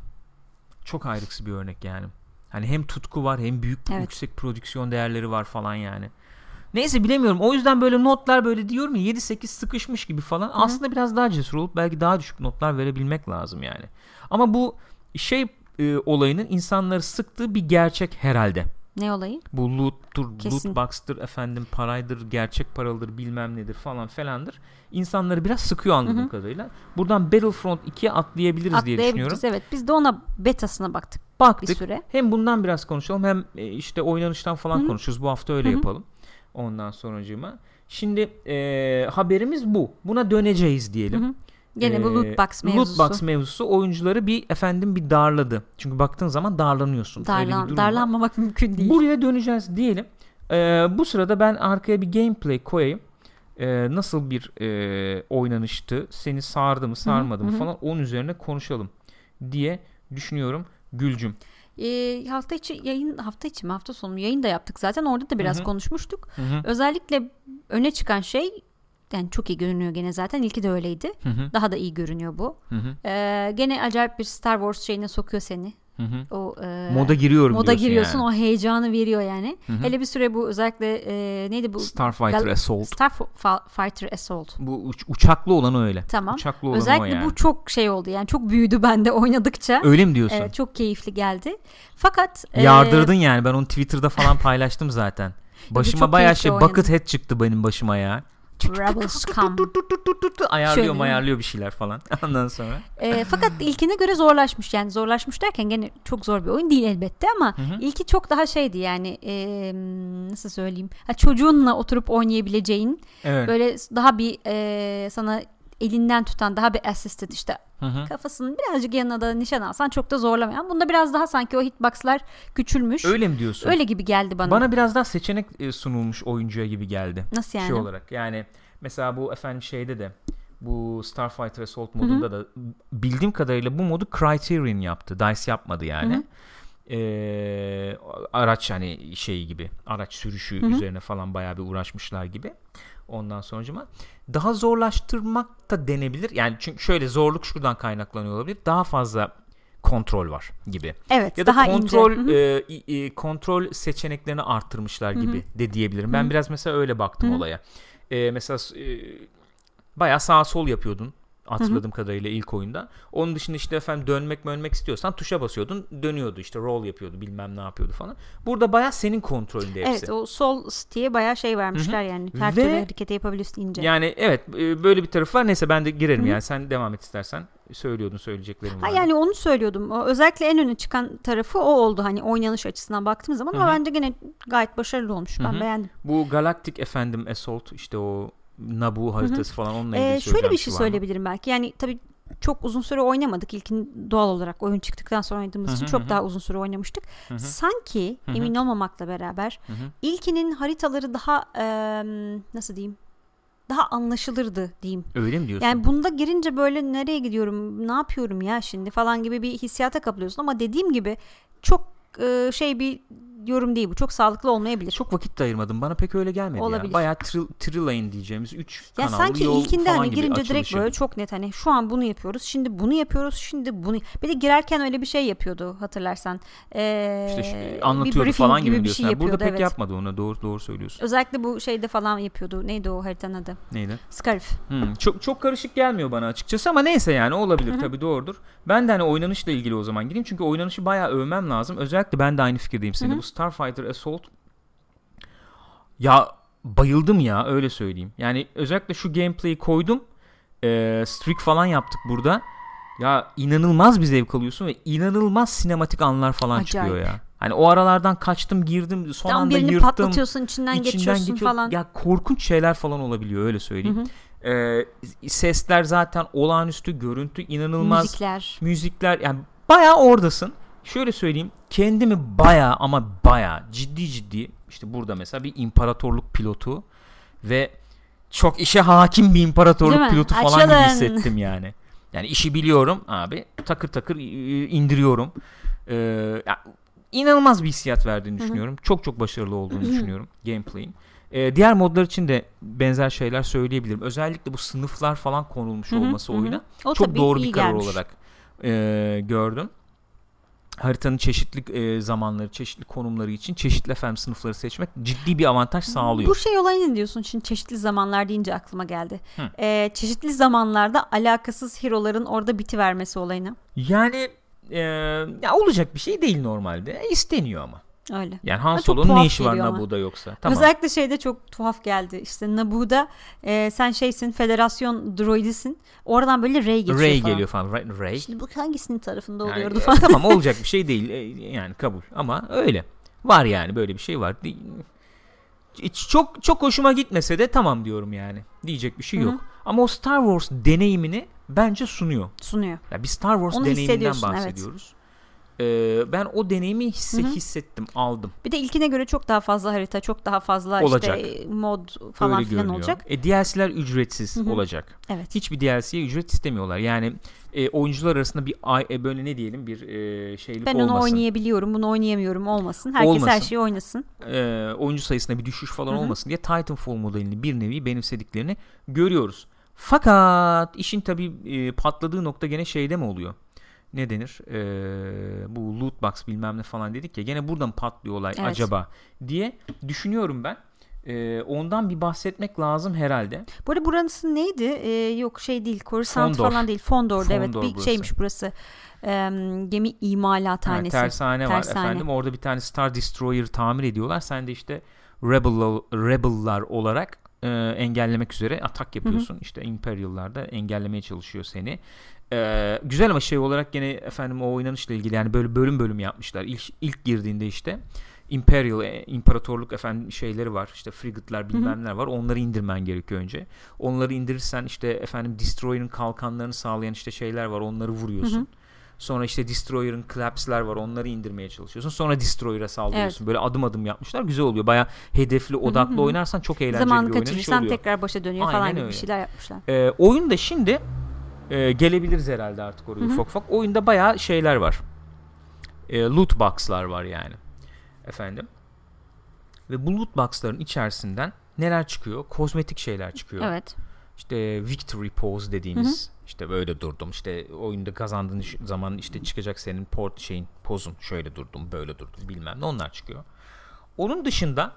Çok ayrıksı bir örnek yani. Hani hem tutku var hem büyük Evet. yüksek prodüksiyon değerleri var falan yani. Neyse bilemiyorum. O yüzden böyle notlar böyle diyorum ya 7-8 sıkışmış gibi falan. Aslında biraz daha cesur olup belki daha düşük notlar verebilmek lazım yani. Ama bu şey e, olayının insanları sıktığı bir gerçek herhalde. Ne olayı? Bu loot'tur, Kesin. loot box'tır, efendim paraydır, gerçek paralıdır, bilmem nedir falan falandır. İnsanları biraz sıkıyor anladığım kadarıyla. Buradan Battlefront 2'ye atlayabiliriz diye düşünüyorum. Atlayabiliriz. Evet biz de ona betasına baktık bir Baktık. süre. Hem bundan biraz konuşalım hem e, işte oynanıştan falan Hı hı. konuşuruz. Bu hafta öyle Hı hı. yapalım. Ondan sonracığıma. Şimdi e, haberimiz bu. Buna döneceğiz diyelim. Hı hı. Gene bu Ee, loot box mevzusu. Loot box mevzusu oyuncuları bir efendim bir darladı. Çünkü baktığın zaman darlanıyorsun. Bir Darlan, durum var. darlanmamak mümkün değil. Buraya döneceğiz diyelim. Ee, bu sırada ben arkaya bir gameplay koyayım. Ee, nasıl bir e, oynanıştı? Seni sardı mı sarmadı mı hı hı. falan onun üzerine konuşalım diye düşünüyorum Gülcüm. Ee, hafta içi yayın hafta içi mi hafta sonu yayın da yaptık zaten orada da biraz Hı hı. konuşmuştuk. Hı hı, Özellikle öne çıkan şey yani çok iyi görünüyor gene zaten ilki de öyleydi. hı hı, Daha da iyi görünüyor bu. Ee, gene acayip bir Star Wars şeyine sokuyor seni. Hı hı. O e, Moda giriyorum moda giriyorsun yani. o heyecanı veriyor yani. Hı hı. Hele bir süre bu özellikle e, neydi bu? Starfighter Gal- Assault. Starfighter Assault. Bu uç- uçaklı olan öyle. Tamam. Uçaklı olan Özellikle o yani. bu çok şey oldu yani çok büyüdü bende oynadıkça. Öyle mi diyorsun? Evet, çok keyifli geldi. Fakat e, Yardırdın yani. Ben onu Twitter'da falan paylaştım zaten. Başıma bayağı şey. Buckethead çıktı benim başıma ya. Tut tut ayarlıyor Şöyle. ayarlıyor bir şeyler falan. Ondan sonra. E, fakat ilkine göre zorlaşmış yani zorlaşmış derken gene çok zor bir oyun değil elbette ama Hı hı. ilki çok daha şeydi yani e, nasıl söyleyeyim ha, çocuğunla oturup oynayabileceğin Evet. böyle daha bir e, sana elinden tutan daha bir assisted işte Hı hı. kafasının birazcık yanına da nişan alsan çok da zorlamayan bunda biraz daha sanki o hitboxlar küçülmüş Öyle mi diyorsun? öyle gibi geldi bana, Bana biraz daha seçenek e, sunulmuş oyuncuya gibi geldi. nasıl yani Şey olarak. Yani mesela bu efendim şeyde de bu Starfighter Assault modunda da bildiğim kadarıyla bu modu Criterion yaptı. DICE yapmadı yani. Hı hı. Ee, araç hani şey gibi araç sürüşü Hı hı. üzerine falan bayağı bir uğraşmışlar gibi. Ondan sonucuma daha zorlaştırmak da denebilir. Yani çünkü şöyle zorluk şuradan kaynaklanıyor olabilir. Daha fazla kontrol var gibi. evet Ya da daha kontrol ince e, i- kontrol seçeneklerini arttırmışlar gibi de diyebilirim. Ben Hı hı. biraz mesela öyle baktım Hı hı. olaya. E, mesela e, bayağı sağ sol yapıyordun hatırladığım kadarıyla ilk oyunda. Onun dışında işte efendim dönmek mönmek istiyorsan tuşa basıyordun dönüyordu işte roll yapıyordu bilmem ne yapıyordu falan. Burada bayağı senin kontrolünde hepsi. Evet o sol stick'e bayağı şey vermişler yani. Her Ve- türlü hareketi yapabiliyorsun ince. Yani evet e, böyle bir tarafı var. Neyse ben de girerim Hı hı. yani. Sen devam et istersen. Söylüyordun söyleyeceklerim Ha vardı. yani onu söylüyordum. Özellikle en öne çıkan tarafı o oldu hani oynanış açısından baktığım zaman ama Hı hı. bence gene gayet başarılı olmuş. Ben Hı hı. beğendim. Bu Galactic efendim Assault işte o Nabu haritası falan onunla ilgili Ee, şöyle bir şey söyleyebilirim belki. Yani tabii çok uzun süre oynamadık. İlkin doğal olarak oyun çıktıktan sonra oynadığımız için çok daha uzun süre oynamıştık. Sanki emin olmamakla beraber ilkinin haritaları daha em, nasıl diyeyim? Daha anlaşılırdı diyeyim. Öyle mi diyorsun? Yani bunda girince böyle nereye gidiyorum, ne yapıyorum ya şimdi falan gibi bir hissiyata kapılıyorsun ama dediğim gibi çok e, şey bir yorum değil bu. Çok sağlıklı olmayabilir. Çok vakit de ayırmadım. Bana pek öyle gelmedi Olabilir. ya. Bayağı tri, tri lane diyeceğimiz 3 ya kanallı sanki yol ilkinde hani gibi girince direkt açılışı. böyle çok net hani şu an bunu yapıyoruz, şimdi bunu yapıyoruz, şimdi bunu. Bir de girerken öyle bir şey yapıyordu hatırlarsan. Ee, İşte şu- bir anlatıyordu falan gibi, bir diyorsun. şey Yani yapıyordu Burada pek evet. yapmadı onu. Doğru doğru söylüyorsun. Özellikle bu şeyde falan yapıyordu. Neydi o haritanın adı? Neydi? Scarif. Hmm, çok çok karışık gelmiyor bana açıkçası ama neyse yani olabilir Hı hı. tabii doğrudur. Ben de hani oynanışla ilgili o zaman gireyim çünkü oynanışı bayağı övmem lazım. Özellikle ben de aynı fikirdeyim senin. Bu Starfighter Assault ya bayıldım ya öyle söyleyeyim. Yani özellikle şu gameplay'i koydum. Ee, streak falan yaptık burada. Ya inanılmaz bir zevk alıyorsun ve inanılmaz sinematik anlar falan çıkıyor Acayip. ya. Hani o aralardan kaçtım girdim son Tam anda birini yırttım. patlatıyorsun, içinden, geçiyorsun geçiyor. falan. Ya korkunç şeyler falan olabiliyor öyle Hı söyleyeyim. hı. Ee, sesler zaten olağanüstü, görüntü inanılmaz. Müzikler. Müzikler yani bayağı oradasın. Şöyle söyleyeyim kendimi bayağı ama bayağı ciddi ciddi işte burada mesela bir imparatorluk pilotu ve çok işe hakim bir imparatorluk pilotu falan gibi Açılın. hissettim yani. Yani işi biliyorum abi takır takır indiriyorum. Ee, inanılmaz bir hissiyat verdiğini düşünüyorum. Çok çok başarılı olduğunu düşünüyorum gameplay'in. Ee, diğer modlar için de benzer şeyler söyleyebilirim. Özellikle bu sınıflar falan konulmuş Hı hı, olması hı hı. oyuna O çok doğru bir karar gelmiş. olarak e, gördüm. Haritanın çeşitli e, zamanları, çeşitli konumları için çeşitli efendim sınıfları seçmek ciddi bir avantaj sağlıyor. Bu şey olayı ne diyorsun? Şimdi çeşitli zamanlar deyince aklıma geldi. Hı. Ee, çeşitli zamanlarda alakasız hero'ların orada biti vermesi olayına. Yani e, ya olacak bir şey değil normalde. E, isteniyor ama. Öyle. Yani Han Solo'nun ne işi var. Naboo'da yoksa? Tamam. Özellikle şeyde çok tuhaf geldi. İşte Naboo'da e, sen şeysin federasyon droidisin. Oradan böyle Rey geçiyor Ray falan. geliyor falan. Ray. Şimdi bu hangisinin tarafında Yani, oluyordu e, falan. tamam olacak bir şey değil. E, yani kabul. Ama öyle. Var yani böyle bir şey var. Çok çok hoşuma gitmese de tamam diyorum yani. Diyecek bir şey yok. Ama o Star Wars deneyimini bence sunuyor. Sunuyor. Ya bir Star Wars Onu deneyiminden hissediyorsun, evet. Ee, ben o deneyimi hisse, Hı hı. hissettim, aldım. Bir de ilkine göre çok daha fazla harita, çok daha fazla Olacak. işte mod falan Öyle filan görünüyor. olacak. E, DLC'ler ücretsiz Hı hı. olacak. Evet. Hiçbir DLC'ye ücret istemiyorlar. Yani e, oyuncular arasında bir e, böyle ne diyelim bir e, şeylik Ben olmasın. onu oynayabiliyorum, bunu oynayamıyorum olmasın. Herkes her Olmasın. şeyi oynasın. e, oyuncu sayısında bir düşüş falan Hı hı. olmasın diye Titanfall modelini bir nevi benimsediklerini görüyoruz. Fakat işin tabii e, patladığı nokta gene şeyde mi oluyor? Ne denir? E, bu loot box bilmem ne falan dedik ya gene buradan patlıyor olay Evet. acaba diye düşünüyorum ben. E, ondan bir bahsetmek lazım herhalde. Bu arada burası neydi? Ee, yok şey değil, Coruscant Fondor. falan değil. Fondor'da evet Fondor bir burası. şeymiş burası. Ee, gemi Ha, imalathanesi. tersane var Tersane. efendim. Orada bir tane Star Destroyer tamir ediyorlar. Sen de işte Rebel, Rebel'lar olarak e, engellemek üzere atak yapıyorsun. İşte Imperial'lar da engellemeye çalışıyor seni. E, güzel ama şey olarak gene efendim o oynanışla ilgili yani böyle bölüm bölüm yapmışlar. İlk, ilk girdiğinde işte Imperial, e, imparatorluk efendim şeyleri var. İşte frigate'lar bilmemler var. Onları indirmen gerekiyor önce. Onları indirirsen işte efendim Destroyer'ın kalkanlarını sağlayan işte şeyler var. Onları vuruyorsun. Hı hı. Sonra işte Destroyer'ın collapse'ler var. Onları indirmeye çalışıyorsun. Sonra Destroyer'a saldırıyorsun. Böyle adım adım yapmışlar. Güzel oluyor. Baya hedefli, odaklı hı. oynarsan çok eğlenceli Zamanı bir oynanış kaçırırsan oluyor. tekrar başa dönüyor Aynen falan gibi öyle. bir şeyler yapmışlar. Ee, oyun da şimdi e, gelebiliriz herhalde artık oraya Hı hı. ufak ufak. Oyunda bayağı şeyler var. E, loot box'lar var yani. Efendim. Ve bu loot box'ların içerisinden neler çıkıyor? Kozmetik şeyler çıkıyor. Evet. İşte victory pose dediğimiz işte böyle durdum işte oyunda kazandığın zaman işte çıkacak senin port şeyin pozun şöyle durdum böyle durdum bilmem ne onlar çıkıyor. Onun dışında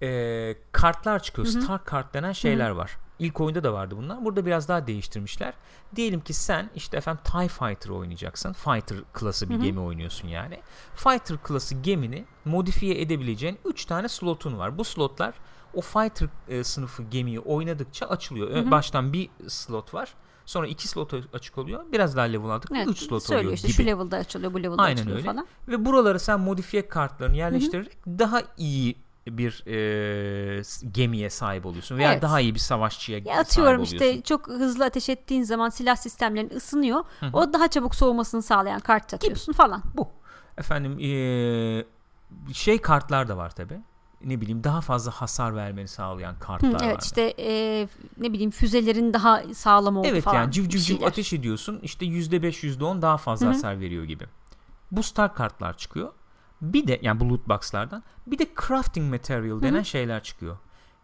eee, kartlar çıkıyor. Star kart denen şeyler var. İlk oyunda da vardı bunlar. Burada biraz daha değiştirmişler. Diyelim ki sen işte efendim TIE Fighter oynayacaksın. Fighter klası bir gemi oynuyorsun yani. Fighter klası gemini modifiye edebileceğin 3 tane slotun var. Bu slotlar o Fighter e, sınıfı gemiyi oynadıkça açılıyor. Ö- Baştan bir slot var. Sonra iki slot açık oluyor. Biraz daha level aldıkça Evet, 3 slot söylüyor oluyor işte gibi. şu level'da açılıyor, bu level'da Aynen açılıyor öyle. falan. Ve buralara sen modifiye kartlarını yerleştirerek daha iyi bir e, gemiye sahip oluyorsun veya Evet. daha iyi bir savaşçıya Ya sahip atıyorum oluyorsun. işte çok hızlı ateş ettiğin zaman silah sistemlerin ısınıyor. O daha çabuk soğumasını sağlayan kart takıyorsun falan. Bu. Efendim e, şey kartlar da var tabi. Ne bileyim daha fazla hasar vermeni sağlayan Hı, kartlar var. evet işte e, ne bileyim füzelerin daha sağlam olduğu Evet falan. yani bir cıv cıv şeyler. ateş ediyorsun işte %5 %10 daha fazla hasar veriyor gibi. Bu star kartlar çıkıyor. Bir de yani bu loot box'lardan bir de crafting material denen şeyler çıkıyor.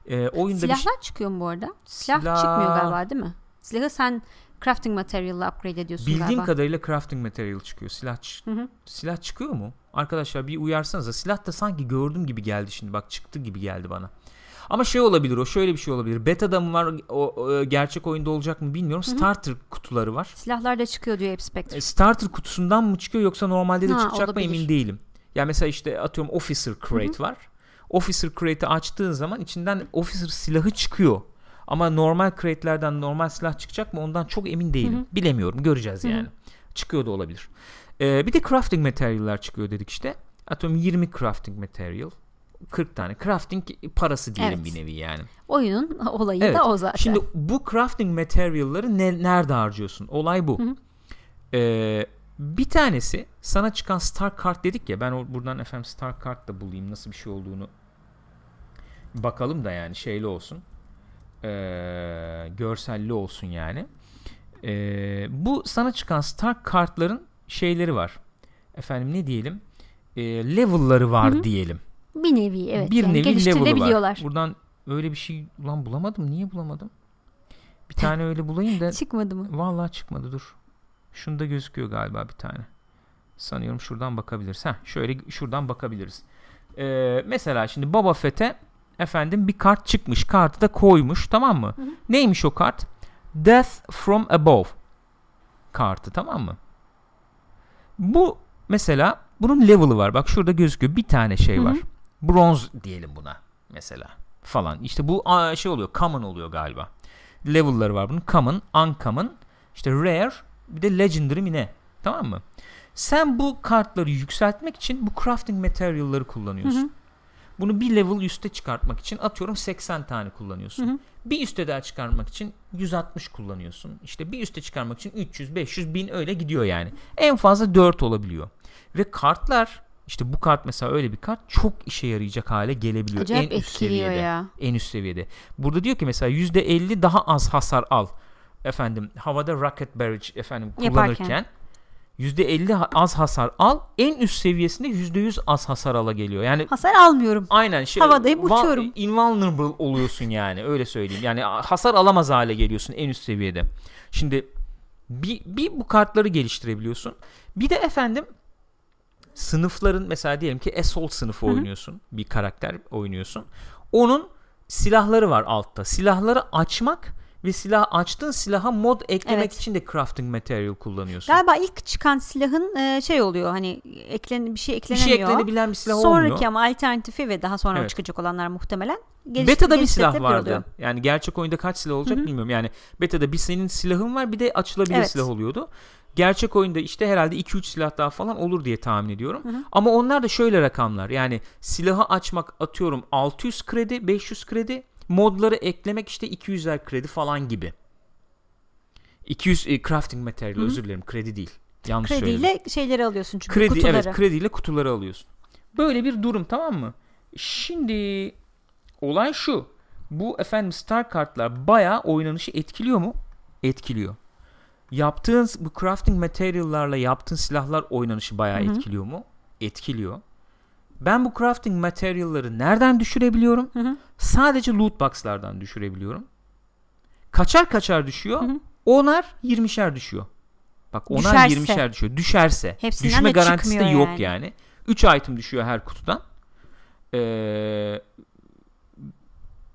Ee, oyunda bir şey- Silahlar çıkıyor mu bu arada? Silah, Silah- çıkmıyor galiba değil mi? Silahı sen crafting material'la upgrade ediyorsun bildiğim galiba. kadarıyla crafting material çıkıyor. Silah Hı hı. silah çıkıyor mu? Arkadaşlar bir uyarsanıza. Silah da sanki gördüm gibi geldi şimdi. Bak çıktı gibi geldi bana. Ama şey olabilir o şöyle bir şey olabilir. Beta'da mı var o, o, gerçek oyunda olacak mı bilmiyorum. Starter kutuları var. Silahlar da çıkıyor diyor Ape Spectre. E, Starter kutusundan mı çıkıyor yoksa normalde de Ha, çıkacak mı olabilir. emin değilim. Ya mesela işte atıyorum Officer Crate var. Officer Crate'i açtığın zaman içinden Officer silahı çıkıyor. Ama normal crate'lerden normal silah çıkacak mı ondan çok emin değilim. Bilemiyorum göreceğiz yani. Çıkıyor da olabilir. Ee, bir de crafting material'lar çıkıyor dedik işte. Atıyorum 20 crafting material. 40 tane. Crafting parası diyelim Evet. bir nevi yani. Oyunun olayı Evet. da o zaten. Şimdi bu crafting material'ları ne, nerede harcıyorsun? Olay bu. Ee, bir tanesi sana çıkan star kart dedik ya ben buradan efendim star kart da bulayım nasıl bir şey olduğunu bakalım da yani şeyli olsun Ee, görselli olsun yani Ee, bu sana çıkan star kartların şeyleri var efendim ne diyelim Ee, level'ları var diyelim bir nevi evet. bir yani nevi level'ı var buradan öyle bir şey ulan bulamadım niye bulamadım bir tane öyle bulayım da Çıkmadı mı? Vallahi çıkmadı dur. Şunda gözüküyor galiba bir tane. Sanıyorum şuradan bakabiliriz. Heh, şöyle şuradan bakabiliriz. Ee, mesela şimdi Boba Fett'e efendim bir kart çıkmış. Kartı da koymuş tamam mı? Neymiş o kart? Death from Above kartı tamam mı? Bu mesela bunun level'ı var. Bak şurada gözüküyor. Bir tane şey var. Bronz diyelim buna mesela falan. İşte bu şey oluyor. Common oluyor galiba. Level'ları var bunun. Common, Uncommon, işte Rare, bir de Legendary mi ne? Tamam mı? Sen bu kartları yükseltmek için bu crafting material'ları kullanıyorsun. Bunu bir level üste çıkartmak için atıyorum 80 tane kullanıyorsun. Hı hı. Bir üste daha çıkarmak için 160 kullanıyorsun. İşte bir üste çıkarmak için 300, 500, 1000 öyle gidiyor yani. En fazla 4 olabiliyor. Ve kartlar işte bu kart mesela öyle bir kart çok işe yarayacak hale gelebiliyor. Acayip en üst seviyede. ya. En üst seviyede. Burada diyor ki mesela %50 daha az hasar al. Efendim havada rocket barrage efendim kullanırken %50 ha- az hasar al. En üst seviyesinde %100 az hasar ala geliyor. Yani Hasar almıyorum. Aynen şey Havadayım, va- uçuyorum. invulnerable oluyorsun yani öyle söyleyeyim. Yani hasar alamaz hale geliyorsun en üst seviyede. Şimdi bir, bir bu kartları geliştirebiliyorsun. Bir de efendim sınıfların mesela diyelim ki Assault sınıfı Hı hı. oynuyorsun. Bir karakter oynuyorsun. Onun silahları var altta. Silahları açmak ve silah açtığın silaha mod eklemek Evet. için de crafting material kullanıyorsun. Galiba ilk çıkan silahın e, şey oluyor hani eklen bir şey bir eklenemiyor. şey eklenebilen bir silah Sonraki olmuyor. ama alternatifi ve daha sonra Evet. çıkacak olanlar muhtemelen geliş- Beta'da bir silah vardı. oluyor. Yani gerçek oyunda kaç silah olacak Hı hı. bilmiyorum. Yani beta'da bir senin silahın var bir de açılabilir Evet. silah oluyordu. Gerçek oyunda işte herhalde 2-3 silah daha falan olur diye tahmin ediyorum. Hı hı. Ama onlar da şöyle rakamlar. Yani silahı açmak atıyorum 600 kredi, 500 kredi. Modları eklemek işte 200'er kredi falan gibi. 200 e, crafting material Hı hı. özür dilerim kredi değil. Yanlış söyledim. Krediyle şeyleri alıyorsun çünkü Kredi kutuları. evet krediyle kutuları alıyorsun. Böyle bir durum tamam mı? Şimdi olay şu. Bu efendim star kartlar bayağı oynanışı etkiliyor mu? Etkiliyor. Yaptığın bu crafting material'larla yaptığın silahlar oynanışı bayağı Hı hı. etkiliyor mu? Etkiliyor. Ben bu crafting material'ları nereden düşürebiliyorum? Hı hı. Sadece loot box'lardan düşürebiliyorum. Kaçar kaçar düşüyor. Hı hı. Onar 20'şer düşüyor. Bak onar Düşerse. 20'şer düşüyor. Düşerse. Hepsinden Düşme de garantisi de yok yani. yani. 3 item düşüyor her kutudan. Ee,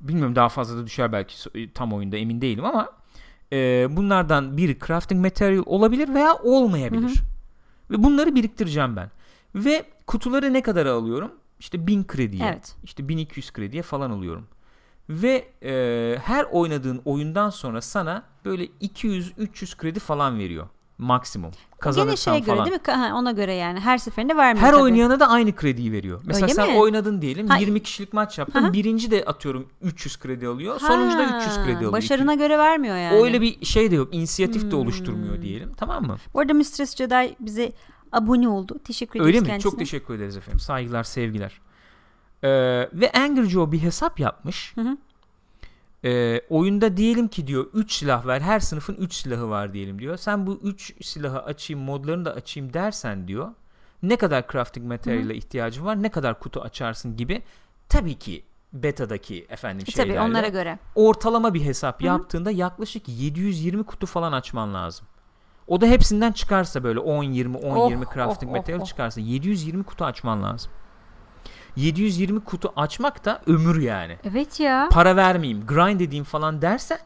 bilmiyorum daha fazla da düşer belki so- tam oyunda emin değilim ama e, bunlardan biri crafting material olabilir veya olmayabilir. Hı hı. Ve bunları biriktireceğim ben. Ve kutuları ne kadar alıyorum? İşte 1000 krediye, Evet. işte 1200 krediye falan alıyorum. Ve e, her oynadığın oyundan sonra sana böyle 200-300 kredi falan veriyor. Maksimum. Gene Kazanırsan şeye göre değil mi? Ha, ona göre yani her seferinde vermiyor Her tabii. oynayana da aynı krediyi veriyor. Mesela Öyle sen mi? oynadın diyelim Ha- 20 kişilik maç yaptın. Aha. Birinci de atıyorum 300 kredi alıyor. Sonuncu da Ha, 300 kredi alıyor. Başarına göre vermiyor yani. Öyle bir şey de yok. İnisiyatif de Hmm. oluşturmuyor diyelim. Tamam mı? Bu arada Mistress Jedi bize abone oldu. Teşekkür ederiz Öyle mi? kendisine. Çok teşekkür ederiz efendim. Saygılar, sevgiler. Ee, ve Angry Joe bir hesap yapmış. Hı hı. Ee, oyunda diyelim ki diyor 3 silah ver. Her sınıfın 3 silahı var diyelim diyor. Sen bu 3 silahı açayım, modlarını da açayım dersen diyor. Ne kadar crafting materyal'e ihtiyacın var? Ne kadar kutu açarsın gibi. Tabii ki beta'daki efendim E tabii şeylerle onlara göre. ortalama bir hesap Hı hı. yaptığında yaklaşık 720 kutu falan açman lazım. O da hepsinden çıkarsa böyle 10 20 10 Oh, 20 crafting oh, oh, material oh. çıkarsa 720 kutu açman lazım. 720 kutu açmak da ömür yani. Evet ya. Para vermeyeyim, grind edeyim falan dersen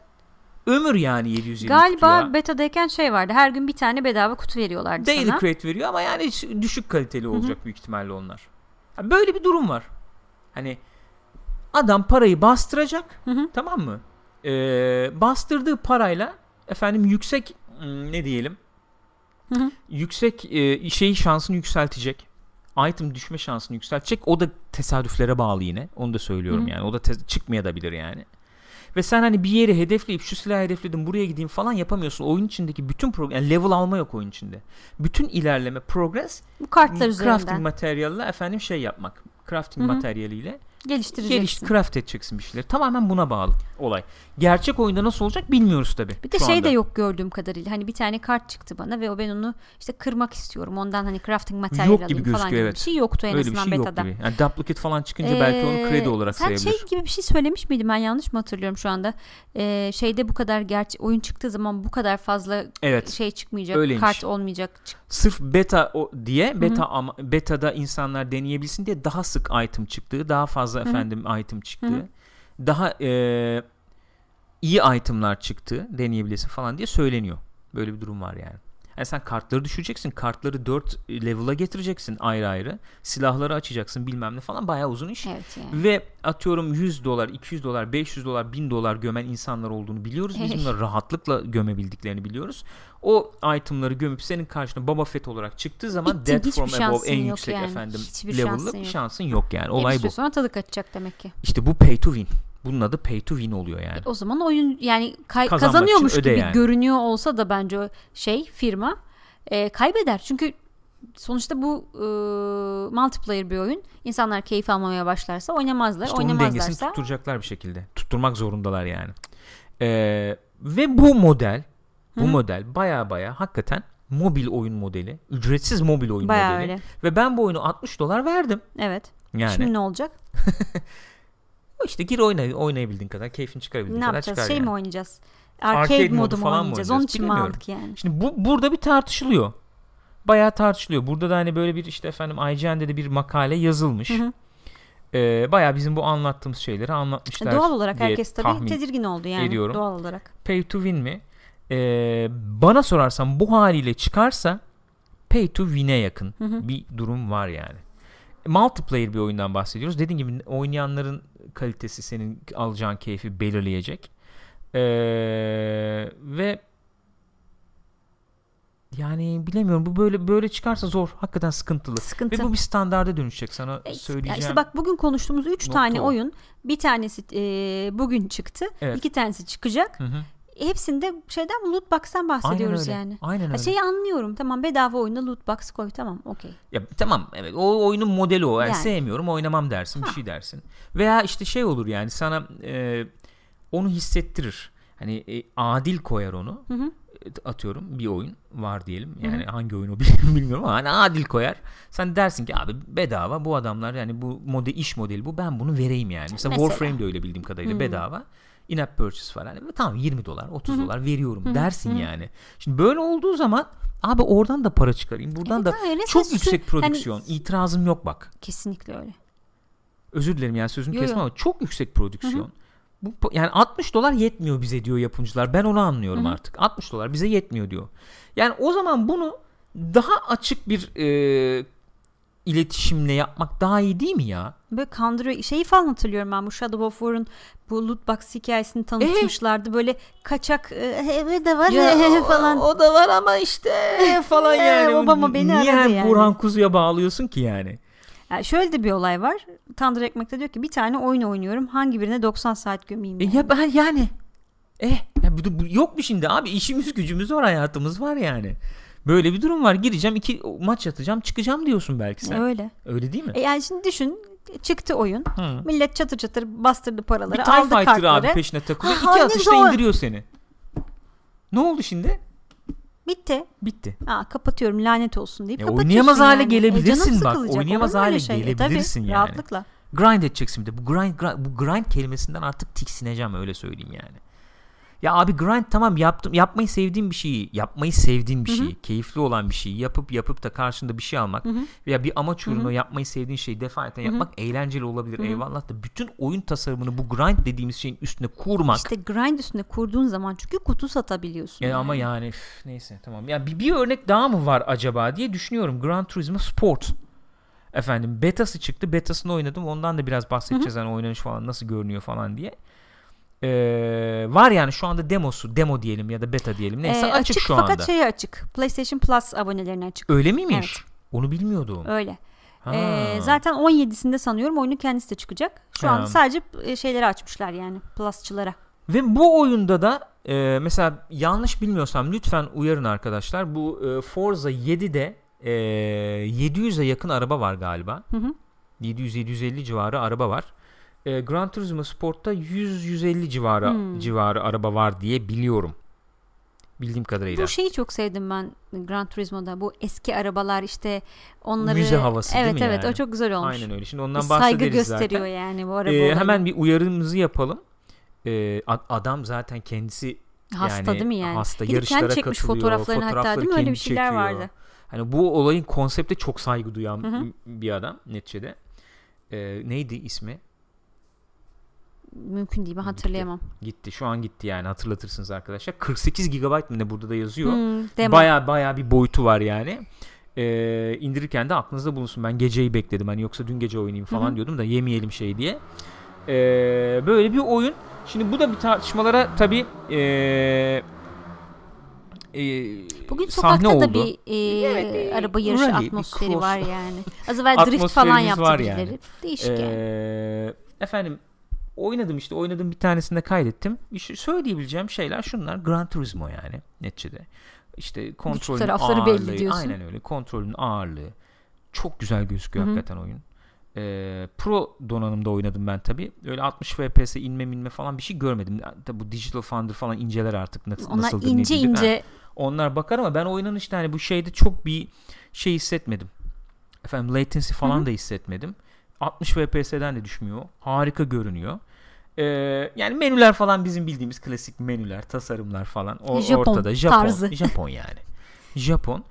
ömür yani 720 kutu Galiba ya. beta'dayken şey vardı. Her gün bir tane bedava kutu veriyorlardı Daily sana. crate veriyor ama yani düşük kaliteli olacak büyük ihtimalle onlar. Böyle bir durum var. Hani adam parayı bastıracak Hı hı. tamam mı? Ee, bastırdığı parayla efendim yüksek ne diyelim Hı hı. yüksek e, şeyi şansını yükseltecek. Item düşme şansını yükseltecek. O da tesadüflere bağlı yine. Onu da söylüyorum Hı. yani. O da te- çıkmayabilir yani. Ve sen hani bir yeri hedefleyip şu silahı hedefledim buraya gideyim falan yapamıyorsun. Oyun içindeki bütün program yani level alma yok oyun içinde. Bütün ilerleme progress Bu kartlar crafting üzerinden materyalle efendim şey yapmak. Crafting Hı hı. materyaliyle geliştireceksin. geliş craft edeceksin bir şeyleri. Tamamen buna bağlı olay. Gerçek oyunda nasıl olacak bilmiyoruz tabi. Bir de şey de yok gördüğüm kadarıyla. Hani bir tane kart çıktı bana ve o ben onu işte kırmak istiyorum. Ondan hani crafting materyal Yok gibi alayım falan gözüküyor, gibi evet. bir şey yoktu en Öyle bir azından şey yok beta'da. gibi. Yani duplicate falan çıkınca belki onu kredi Ee, olarak sen sayabilir. şey gibi bir şey söylemiş miydin ben yanlış mı hatırlıyorum şu anda Ee, şeyde bu kadar gerçi oyun çıktığı zaman bu kadar fazla Evet. şey çıkmayacak öyleymiş. kart olmayacak Sırf beta o diye beta ama beta'da insanlar deneyebilsin diye daha sık item çıktığı, daha fazla Hı hı. efendim item çıktığı, Hı hı. daha e, iyi itemlar çıktığı deneyebilirsin falan diye söyleniyor. Böyle bir durum var yani. Yani sen kartları düşüreceksin. Kartları 4 level'a getireceksin ayrı ayrı. Silahları açacaksın bilmem ne falan. Bayağı uzun iş. Evet yani. Ve atıyorum 100 dolar, 200 dolar, 500 dolar, 1000 dolar gömen insanlar olduğunu biliyoruz. Biz bunları rahatlıkla gömebildiklerini biliyoruz. O itemları gömüp senin karşına Boba Fett olarak çıktığı zaman Bitti, hiçbir from Above en yüksek yani. efendim Hiçbir level'lı şansın yok. şansın yok yani. Bir Olay bu. sonra tadı kaçacak demek ki. İşte bu pay to win. Bunun adı pay to win oluyor yani. O zaman oyun yani kay- Kazanmak kazanıyormuş gibi yani. görünüyor olsa da bence o şey firma e, kaybeder. Çünkü sonuçta bu e, multiplayer bir oyun. İnsanlar keyif almamaya başlarsa oynamazlar. İşte onun dengesini Oynamazlarsa tutturacaklar bir şekilde. Tutturmak zorundalar yani. Ee, ve bu model bu Hı. model baya baya hakikaten mobil oyun modeli. Ücretsiz mobil oyun bayağı modeli. öyle. Ve ben bu oyunu 60 dolar verdim. Evet. Yani Şimdi ne olacak? işte gir oyna, oynayabildiğin kadar, keyfini çıkarabildiğin ne kadar yapacağız? çıkar Şey yani. mi oynayacağız? Arcade, Arcade modu modu mu falan oynayacağız? Onun için mi aldık yani? Şimdi bu burada bir tartışılıyor. Bayağı tartışılıyor. Burada da hani böyle bir işte efendim IGN'de de bir makale yazılmış. Hı hı. Ee, bayağı bizim bu anlattığımız şeyleri anlatmışlar. Doğal olarak herkes tabii tedirgin oldu yani. ediyorum. Doğal olarak. pay to win mi? Ee, bana sorarsan bu haliyle çıkarsa pay to win'e yakın Hı hı. bir durum var yani. Multiplayer bir oyundan bahsediyoruz. Dediğim gibi oynayanların kalitesi senin alacağın keyfi belirleyecek. Ee, ve yani bilemiyorum bu böyle böyle çıkarsa zor. Hakikaten sıkıntılı. Sıkıntı. Ve bu bir standarda dönüşecek sana E, söyleyeceğim. İşte bak bugün konuştuğumuz 3 nokta tane o. oyun. Bir tanesi e, bugün çıktı. Evet. iki tanesi çıkacak. Hı hı. Hepsinde şeyden loot box'tan Aynen bahsediyoruz öyle. yani. Aynen öyle. Şeyi anlıyorum. Tamam bedava oyunda loot box koy. Tamam okey. Ya tamam evet o oyunun modeli o. Yani, Yani. sevmiyorum oynamam dersin bir Ha. şey dersin. Veya işte şey olur yani sana e, onu hissettirir. Hani e, adil koyar onu. Hı hı. E, Atıyorum bir oyun var diyelim. Yani hangi oyun o bilmiyorum, ama hani adil koyar. Sen dersin ki abi bedava bu adamlar yani bu model iş modeli bu ben bunu vereyim yani. Mesela, Mesela. Warframe de öyle bildiğim kadarıyla Hı. bedava. In-app purchase falan. Yani, tamam 20 dolar 30 Hı hı. dolar veriyorum dersin yani. Şimdi böyle olduğu zaman abi oradan da para çıkarayım. Buradan Evet, da öyle. çok Sen yüksek sü- prodüksiyon. hani- İtirazım yok bak. Kesinlikle öyle. Özür dilerim yani sözünü kesme ama çok yüksek prodüksiyon. Bu po- yani 60 dolar yetmiyor bize diyor yapımcılar. Ben onu anlıyorum Hı hı. artık. 60 dolar bize yetmiyor diyor. Yani o zaman bunu daha açık bir e, iletişimle yapmak daha iyi değil mi ya? Böyle kandırıyor. Şeyi falan hatırlıyorum ben bu Shadow of War'un bu loot box hikayesini tanıtmışlardı. Böyle kaçak e, evet de var e, falan. O, o da var ama işte falan Ee, yani. Obama beni Niye aradı yani. Burhan Kuzu'ya bağlıyorsun ki yani? Yani şöyle de bir olay var. Tandır Ekmek'te diyor ki bir tane oyun oynuyorum. Hangi birine 90 saat gömeyim E yani. ya ben yani eh ya bu, bu yok mu şimdi abi işimiz gücümüz var hayatımız var yani. Böyle bir durum var. Gireceğim iki maç atacağım çıkacağım diyorsun belki sen. Öyle. Öyle değil mi? E yani şimdi düşün çıktı oyun. Hı. Millet çatır çatır bastırdı paraları. Bir aldı Fighter kartları. abi peşine takılıyor. Ha, iki ne atışta zor. indiriyor seni. Ne oldu şimdi? Bitti. Bitti. Aa, kapatıyorum lanet olsun deyip Ya kapatıyorsun oynayamaz hale yani. gelebilirsin canım bak, oynayamaz hale şey? E, gelebilirsin tabii, yani. Rahatlıkla. Grind edeceksin bir de. Bu grind, grind, bu grind kelimesinden artık tiksineceğim öyle söyleyeyim yani. Ya abi grind tamam yaptım yapmayı sevdiğim bir şeyi yapmayı sevdiğin bir Hı hı. şeyi keyifli olan bir şeyi yapıp yapıp da karşında bir şey almak Hı hı. veya bir amaç uğruna yapmayı sevdiğin şeyi defaten yapmak eğlenceli olabilir Hı hı. eyvallah da bütün oyun tasarımını bu grind dediğimiz şeyin üstüne kurmak İşte grind üstüne kurduğun zaman çünkü kutu satabiliyorsun. ya yani. ama yani üf, neyse tamam. Ya bir, bir örnek daha mı var acaba diye düşünüyorum. Gran Turismo Sport. Efendim betası çıktı. Betasını oynadım. Ondan da biraz bahsedeceğiz. Hani oynanış falan nasıl görünüyor falan diye. Ee, var yani şu anda demosu. Demo diyelim ya da beta diyelim. Neyse Ee, açık, şu fakat anda. şeye açık. PlayStation Plus abonelerine açık. Öyle miymiş? Evet. Onu bilmiyordum. Öyle. Ha. Ee, zaten 17'sinde sanıyorum oyunun kendisi de çıkacak. Şu Ha. an sadece e, şeyleri açmışlar yani Plus'çılara. Ve bu oyunda da e, mesela yanlış bilmiyorsam lütfen uyarın arkadaşlar. Bu e, Forza 7'de e, 700'e yakın araba var galiba. Hı hı. 700-750 civarı araba var. E, Gran Turismo Sport'ta 100-150 civarı Hmm. civarı araba var diye biliyorum. Bildiğim kadarıyla. Bu şeyi çok sevdim ben Gran Turismo'da. Bu eski arabalar işte onları Müze havası değil evet, mi Evet yani? o çok güzel olmuş. Aynen öyle. Şimdi ondan Bir saygı bahsederiz gösteriyor zaten. yani bu araba E, olayına. hemen bir uyarımızı yapalım. E, a- adam zaten kendisi hasta yani değil mi yani? hasta Gidip yarışlara kendi çekmiş katılıyor. fotoğraflarını hatta değil mi? Öyle bir şeyler çekiyor. vardı. Hani bu olayın konsepte çok saygı duyan Hı hı. bir adam neticede. E, neydi ismi? Mümkün değil ben hatırlayamam. Gitti. Şu an gitti yani hatırlatırsınız arkadaşlar. 48 GB mı ne burada da yazıyor. Hmm. Baya baya bir boyutu var yani. Ee, indirirken de aklınızda bulunsun. Ben geceyi bekledim. Hani yoksa dün gece oynayayım falan Hı hı. diyordum da yemeyelim şey diye. Ee, böyle bir oyun. Şimdi bu da bir tartışmalara tabii ee, ee, Bugün sokakta da oldu. bir, e, Evet, bir araba yarışı rally, atmosferi cross- var yani. Az evvel drift falan yaptı var birileri. yani. Değişik yani. Ee, efendim oynadım işte oynadım bir tanesinde kaydettim. İşte söyleyebileceğim şeyler şunlar. Gran Turismo yani neticede. İşte kontrolün tarafları belli ağırlığı. diyorsun. Aynen öyle. Kontrolün ağırlığı. Çok güzel gözüküyor Hı hı. hakikaten oyun. Ee, Pro donanımda oynadım ben tabi. Öyle 60 FPS inme minme falan bir şey görmedim. Tabi bu Digital Foundry falan inceler artık nasıl, Onlar nasıldır ince nedir. Ha, ince onlar bakar ama ben oynanışta hani bu şeyde çok bir şey hissetmedim. Efendim latency falan Hı hı. da hissetmedim. 60 FPS'den de düşmüyor. Harika görünüyor. Ee, yani menüler falan bizim bildiğimiz klasik menüler, tasarımlar falan o Japon ortada. Japon, tarzı. Japon yani. Japon.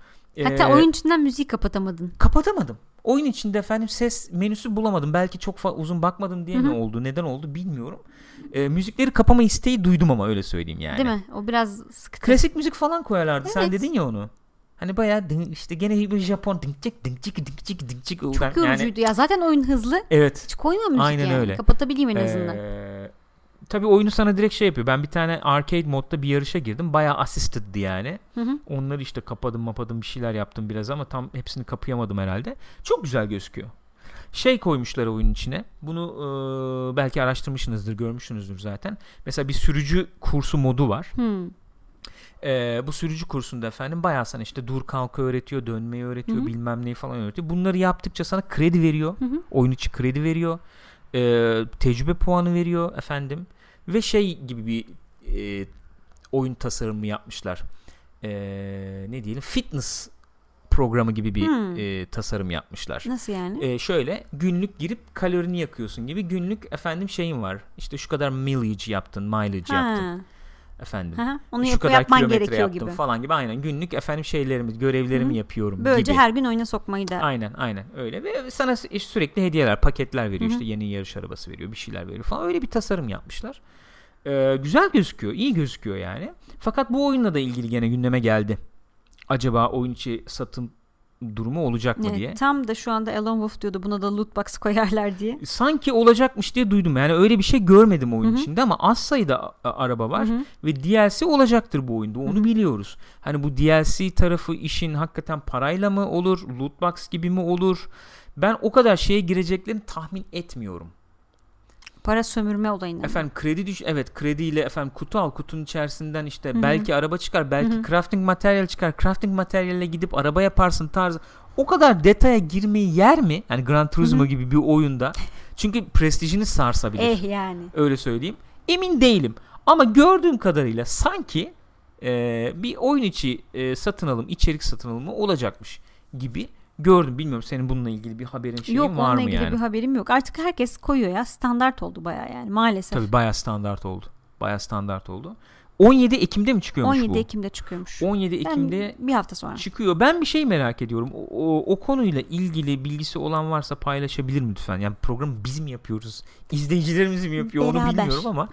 Hatta Ee, oyun içinden müziği kapatamadın. kapatamadım. Oyun içinde efendim ses menüsü bulamadım. Belki çok uzun bakmadım diye Hı mi oldu, neden oldu bilmiyorum. Ee, müzikleri kapama isteği duydum ama öyle söyleyeyim yani. Değil mi? O biraz sıkıntı. Klasik müzik falan koyarlardı. Sen Evet. dedin ya onu. Hani bayağı işte gene bir Japon dink çık dink çık. Çok Yani- yorucuydu ya. Zaten oyun hızlı. Evet. Hiç koyma müzik Aynen yani. öyle. Kapatabileyim en azından. Ee, tabii oyunu sana direkt şey yapıyor. Ben bir tane arcade modda bir yarışa girdim. Bayağı assisted'di yani. Hı hı. Onları işte kapadım mapadım bir şeyler yaptım biraz ama tam hepsini kapayamadım herhalde. Çok güzel gözüküyor. Şey koymuşlar oyunun içine. Bunu e, belki araştırmışsınızdır, görmüşsünüzdür zaten. Mesela bir sürücü kursu modu var. Hmm. Ee, bu sürücü kursunda efendim bayağı sana işte dur kalka öğretiyor, dönmeyi öğretiyor, Hı hı. bilmem neyi falan öğretiyor. Bunları yaptıkça sana kredi veriyor. Hı hı. Oyun içi kredi veriyor. Ee, tecrübe puanı veriyor efendim. Ve şey gibi bir e, oyun tasarımı yapmışlar. Ee, ne diyelim? Fitness programı gibi bir Hmm. e, tasarım yapmışlar. Nasıl yani? Ee, şöyle günlük girip kalorini yakıyorsun gibi günlük efendim şeyin var. İşte şu kadar mileage yaptın, mileage yaptın ha. Efendim hı. Onu şu kadar yapman kilometre gerekiyor yaptım gibi. falan gibi aynen günlük efendim şeylerimi görevlerimi Hı hı. yapıyorum Böylece gibi. her gün oyuna sokmayı da. Aynen aynen öyle ve sana sü- sürekli hediyeler paketler veriyor Hı hı. işte yeni yarış arabası veriyor bir şeyler veriyor falan öyle bir tasarım yapmışlar. Ee, güzel gözüküyor iyi gözüküyor yani. Fakat bu oyunla da ilgili gene gündeme geldi. Acaba oyun içi satım durumu olacak mı Evet, diye. tam da şu anda Alan Wolf diyordu buna da loot box koyarlar diye. Sanki olacakmış diye duydum. Yani öyle bir şey görmedim oyun Hı hı. içinde ama az sayıda araba var. Hı hı. Ve DLC olacaktır bu oyunda. Onu Hı hı. biliyoruz. Hani bu DLC tarafı işin hakikaten parayla mı olur? Loot box gibi mi olur? Ben o kadar şeye gireceklerini tahmin etmiyorum. Para sömürme olayını. Efendim kredi düş evet krediyle efendim kutu al kutunun içerisinden işte Hı hı. belki araba çıkar belki Hı hı. crafting materyal çıkar crafting materyalle gidip araba yaparsın tarzı o kadar detaya girmeyi yer mi? Yani Gran Turismo Hı hı. gibi bir oyunda. Çünkü prestijini sarsabilir. Eh yani. Öyle söyleyeyim. Emin değilim. Ama gördüğüm kadarıyla sanki e, bir oyun içi e, satın alım, içerik satın alımı olacakmış gibi gördüm. Bilmiyorum senin bununla ilgili bir haberin şeyin Yok var onunla mı ilgili yani? bir haberim yok. Artık herkes koyuyor ya. Standart oldu baya yani maalesef. Tabii bayağı standart oldu. Bayağı standart oldu. 17 Ekim'de mi çıkıyormuş 17 bu? Ekim'de çıkıyormuş. 17 Ben Ekim'de bir hafta sonra. çıkıyor. Ben bir şey merak ediyorum. O, o, o konuyla ilgili bilgisi olan varsa paylaşabilir mi lütfen? Yani programı biz mi yapıyoruz? İzleyicilerimiz mi yapıyor? Onu Beraber. bilmiyorum ama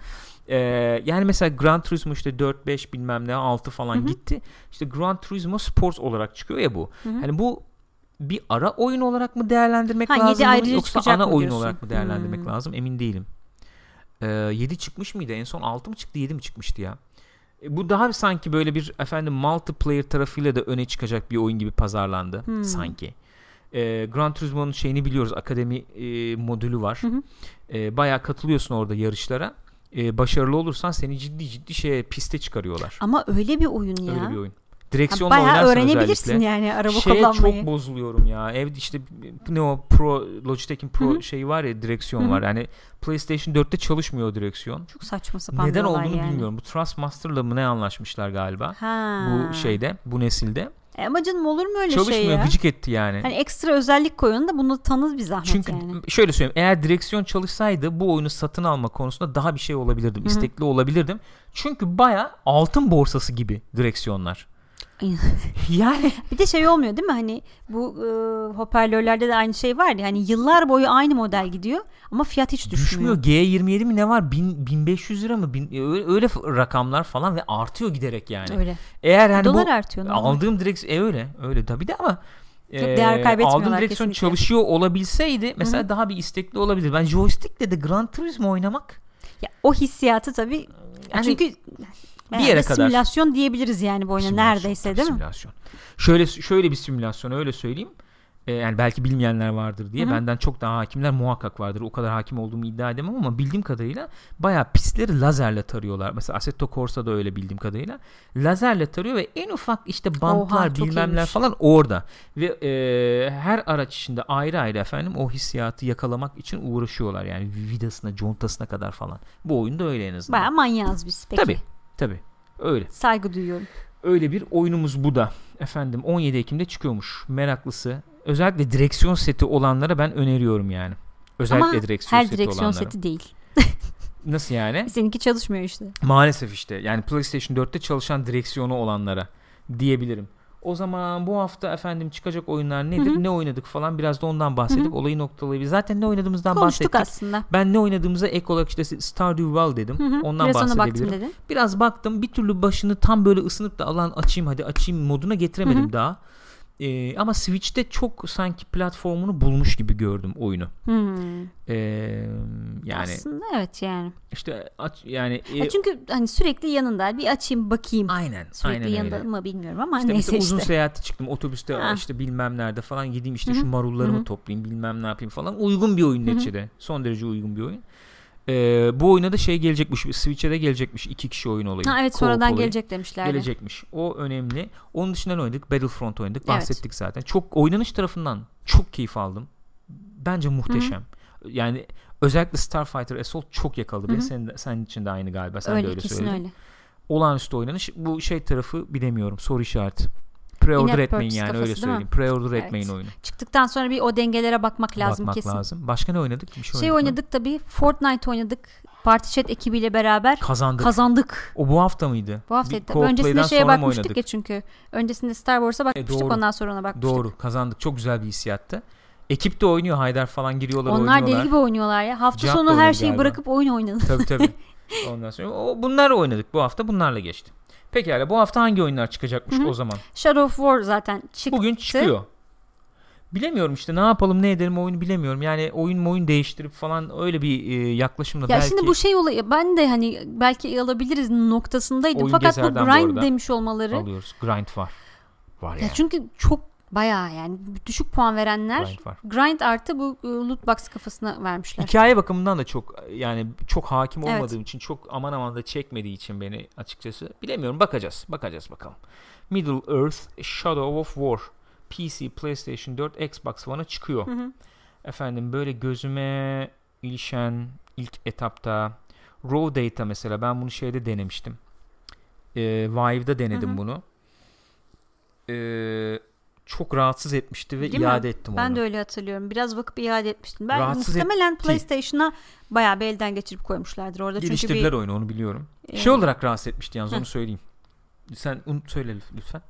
e, yani mesela Gran Turismo işte 4 5 bilmem ne 6 falan Hı hı. gitti. İşte Gran Turismo Sports olarak çıkıyor ya bu. Hani bu bir ara oyun olarak mı değerlendirmek Ha, lazım bunu, yoksa ana oyun diyorsun? olarak mı değerlendirmek Hmm. lazım emin değilim. Ee, 7 çıkmış mıydı? En son 6 mı çıktı 7 mi çıkmıştı ya? E, bu daha sanki böyle bir efendim multiplayer tarafıyla da öne çıkacak bir oyun gibi pazarlandı Hmm. sanki. E, Gran Turismo'nun şeyini biliyoruz. Akademi e, modülü var. Hı hı. E, bayağı katılıyorsun orada yarışlara. E, başarılı olursan seni ciddi ciddi şeye piste çıkarıyorlar. Ama öyle bir oyun ya. Öyle bir oyun. Ha, Direksiyonla bayağı oynarsan öğrenebilirsin özellikle. yani araba Şeye kullanmayı. çok bozuluyorum ya. Evde işte ne o Pro Logitech'in Pro Hı hı. şeyi var ya direksiyon Hı hı. var. Yani PlayStation 4'te çalışmıyor direksiyon. Çok saçma sapan Neden olduğunu yani. bilmiyorum. Bu Trustmaster'la mı ne anlaşmışlar galiba? Ha. Bu şeyde, bu nesilde. E ama canım olur mu öyle Çalışmıyor, şey ya? gıcık etti yani. Hani ekstra özellik koyun da bunu tanız bir zahmet Çünkü yani. şöyle söyleyeyim eğer direksiyon çalışsaydı bu oyunu satın alma konusunda daha bir şey olabilirdim. Hı hı. istekli olabilirdim. Çünkü baya altın borsası gibi direksiyonlar. yani bir de şey olmuyor değil mi hani bu e, hoparlörlerde de aynı şey var ya hani yıllar boyu aynı model gidiyor ama fiyat hiç düşmüyor. düşmüyor. G27 mi ne var? 1000, 1500 lira mı? Bin, öyle, öyle rakamlar falan ve artıyor giderek yani. Öyle. Eğer hani Dolar bu artıyor. aldığım direksiyon e öyle öyle tabii de ama Çok değer kaybetmiyorlar aldığım direksiyon kesinlikle. çalışıyor olabilseydi mesela daha bir istekli olabilir. Ben joystickle de Gran Turismo oynamak Ya, o hissiyatı tabii Yani çünkü bir yere kadar. simülasyon diyebiliriz yani bu oyuna Simülasyon, neredeyse değil mi? simülasyon. Şöyle şöyle bir simülasyon öyle söyleyeyim. Ee, yani belki bilmeyenler vardır diye Hı hı. benden çok daha hakimler muhakkak vardır. O kadar hakim olduğumu iddia edemem ama bildiğim kadarıyla bayağı pistleri lazerle tarıyorlar. Mesela Assetto Corsa'da öyle bildiğim kadarıyla. Lazerle tarıyor ve en ufak işte bantlar Oha, bilmemler iyiymiş. falan orada. Ve e, her araç içinde ayrı ayrı efendim o hissiyatı yakalamak için uğraşıyorlar. Yani vidasına, contasına kadar falan. Bu oyunda öyle en azından. Bayağı manyağız biz peki. Tabii. Tabii. Öyle. Saygı duyuyorum. Öyle bir oyunumuz bu da. Efendim 17 Ekim'de çıkıyormuş. Meraklısı. Özellikle direksiyon seti olanlara ben öneriyorum yani. Özellikle Ama direksiyon her seti direksiyon olanlara. seti değil. Nasıl yani? Seninki çalışmıyor işte. Maalesef işte. Yani PlayStation 4'te çalışan direksiyonu olanlara diyebilirim. O zaman bu hafta efendim çıkacak oyunlar nedir? Hı hı. Ne oynadık falan biraz da ondan bahsedip olayı noktalayabiliriz. Zaten ne oynadığımızdan Konuştuk bahsettik. aslında. Ben ne oynadığımıza ek olarak işte Stardew Valley dedim. Hı hı. Ondan Biraz ona bahsedebilirim. baktım dedin. Biraz baktım bir türlü başını tam böyle ısınıp da alan açayım hadi açayım moduna getiremedim Hı hı. daha. Ee, ama Switch'te çok sanki platformunu bulmuş gibi gördüm oyunu. Hmm. Ee, yani Aslında evet yani. işte aç yani e, Ya çünkü hani sürekli yanında bir açayım bakayım. aynen Sürekli aynen yanında öyle. mı bilmiyorum ama İşte neyse işte. uzun seyahate çıktım otobüste Ha. işte bilmem nerede falan gideyim işte Hı hı. şu marullarımı Hı hı. toplayayım bilmem ne yapayım falan uygun bir oyun neticede son derece uygun bir oyun. Ee, bu oyuna da şey gelecekmiş Switch'e de gelecekmiş iki kişi oyun olayı. Ha evet Co-op sonradan olayı. gelecek demişlerdi. gelecekmiş. O önemli. Onun dışında ne oynadık? Battlefront oynadık. Evet. Bahsettik zaten. Çok oynanış tarafından çok keyif aldım. Bence muhteşem. Yani özellikle Starfighter Assault çok yakaladı beni. Senin, senin için de aynı galiba. Sen öyle, de öyle söyledin. öyle. Olağanüstü oynanış. Bu şey tarafı bilemiyorum. Soru işareti. Pre-order etmeyin yani kafası öyle söyleyeyim. Pre-order Evet. etmeyin oyunu. Çıktıktan sonra bir o dengelere bakmak lazım Bakmak kesin. lazım. Başka ne oynadık? Bir şey, Şey oynadık oynadık tabii. Fortnite oynadık. Party Chat ekibiyle beraber Kazandık. kazandık. o bu hafta mıydı? Bu hafta Bir. Öncesinde şeye bakmıştık oynadık? ya çünkü. Öncesinde Star Wars'a bakmıştık doğru. ondan sonra ona bakmıştık. Doğru. Kazandık. Çok güzel bir hissiyattı. Ekip de oynuyor. Haydar falan giriyorlar Onlar oynuyorlar. deli gibi oynuyorlar ya. Hafta da sonu her şeyi galiba. bırakıp oyun oynadı. Tabii tabii. Ondan sonra o, bunlarla oynadık bu hafta bunlarla geçti. Pekala bu hafta hangi oyunlar çıkacakmış Hı hı. o zaman? Shadow of War zaten çıktı. Bugün çıkıyor. Bilemiyorum işte ne yapalım ne edelim oyunu bilemiyorum. Yani oyun oyun değiştirip falan öyle bir e, yaklaşımla Ya belki şimdi bu şey olayı ben de hani belki alabiliriz noktasındaydım. Oyun Fakat bu bu grind arada demiş olmaları. alıyoruz. Grind var. Var Ya yani. çünkü çok bayağı yani düşük puan verenler Grind var. grind artı bu e, loot box kafasına vermişler. Hikaye bakımından da çok yani çok hakim Evet. olmadığım için çok aman aman da çekmediği için beni açıkçası bilemiyorum bakacağız bakacağız bakalım. Middle Earth Shadow of War PC, PlayStation 4, Xbox One'a çıkıyor. Hı hı. Efendim böyle gözüme ilişen ilk etapta Raw Data mesela ben bunu şeyde denemiştim. Ee, Vive'da denedim Hı hı. bunu. Ee, çok rahatsız etmişti ve Değil mi? iade ettim Ben onu. de öyle hatırlıyorum. Biraz bakıp iade etmiştim. Ben Rahatsız muhtemelen PlayStation'a bayağı bir elden geçirip koymuşlardır orada. Çünkü Geliştirdiler bir oyunu onu biliyorum. e, Şey olarak rahatsız etmişti yalnız onu söyleyeyim. Sen onu söyle lütfen.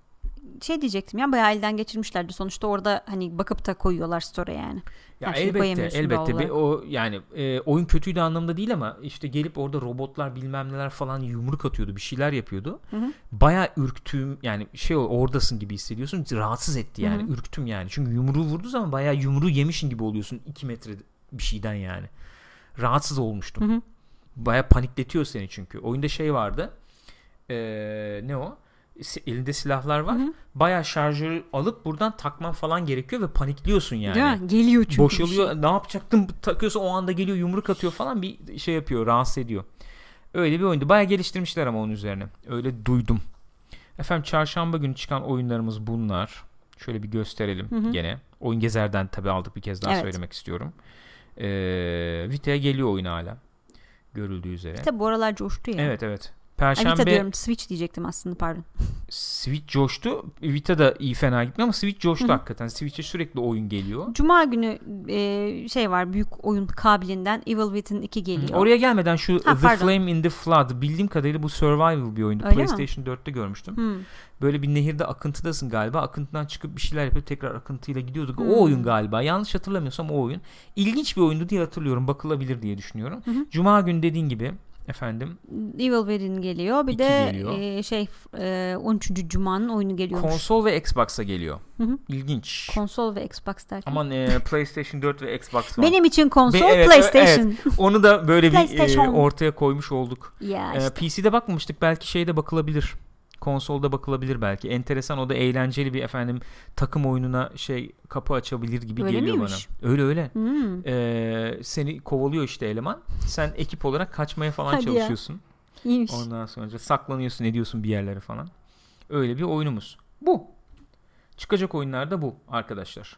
Şey diyecektim ya bayağı elden geçirmişlerdi. Sonuçta orada hani bakıp da koyuyorlar store'a yani. Ya Her elbette elbette bir o yani e, oyun kötüydü anlamda değil ama işte gelip orada robotlar bilmem neler falan yumruk atıyordu bir şeyler yapıyordu. Hı hı. Baya ürktüğüm yani şey oradasın gibi hissediyorsun rahatsız etti yani Hı hı. ürktüm yani çünkü yumruğu vurduğu zaman baya yumruğu yemişin gibi oluyorsun 2 metre bir şeyden yani rahatsız olmuştum. Hı hı. Baya panikletiyor seni çünkü oyunda şey vardı Ee, ne o elinde silahlar var Hı hı. baya şarjörü alıp buradan takman falan gerekiyor ve panikliyorsun yani. Mi? Geliyor çünkü. Boşalıyor. şey. Ne yapacaktım? Takıyorsa o anda geliyor yumruk atıyor falan bir şey yapıyor. Rahatsız ediyor. Öyle bir oyundu. Baya geliştirmişler ama onun üzerine. Öyle duydum. Efendim çarşamba günü çıkan oyunlarımız bunlar. Şöyle bir gösterelim Hı hı. gene. Oyun Gezer'den tabi aldık bir kez daha Evet. söylemek istiyorum. Ee, Vita'ya geliyor oyun hala. Görüldüğü üzere. Tabii bu aralar coştu ya. Evet evet. Ay, Vita Perşembe diyorum Switch diyecektim aslında pardon. Switch coştu. Vita da iyi fena gitmiyor ama Switch coştu Hı hı. hakikaten. Switch'e sürekli oyun geliyor. Cuma günü e, şey var büyük oyun kabiliğinden Evil Within 2 geliyor. Oraya gelmeden şu Ha, The pardon. Flame in the Flood bildiğim kadarıyla bu survival bir oyundu. Öyle mi? PlayStation 4'te görmüştüm. Hmm. Böyle bir nehirde akıntıdasın galiba. Akıntıdan çıkıp bir şeyler yapıp tekrar akıntıyla gidiyorduk. Hmm. O oyun galiba. Yanlış hatırlamıyorsam o oyun. İlginç bir oyundu diye hatırlıyorum. Bakılabilir diye düşünüyorum. Hı hı. Cuma günü dediğin gibi efendim Evil Within geliyor. Bir de geliyor. e, şey e, 13. Cuma'nın oyunu geliyormuş. konsol ve Xbox'a geliyor. Hı hı. İlginç. Konsol ve Xbox derken. Aman e, PlayStation 4 ve Xbox One. Benim için konsol Be- evet, PlayStation. Onu da böyle bir e, ortaya koymuş olduk. ya Ee, işte. PC'de bakmamıştık. Belki şeyde bakılabilir. Konsolda bakılabilir belki. Enteresan o da eğlenceli bir efendim takım oyununa şey kapı açabilir gibi Öyle geliyor miymiş? bana. Öyle öyle. Hmm. Ee, seni kovalıyor işte eleman. Sen ekip olarak kaçmaya falan Hadi ya. çalışıyorsun. İyiymiş. Ondan sonra saklanıyorsun, ediyorsun bir yerlere falan. Öyle bir oyunumuz. Bu. Çıkacak oyunlar da bu arkadaşlar.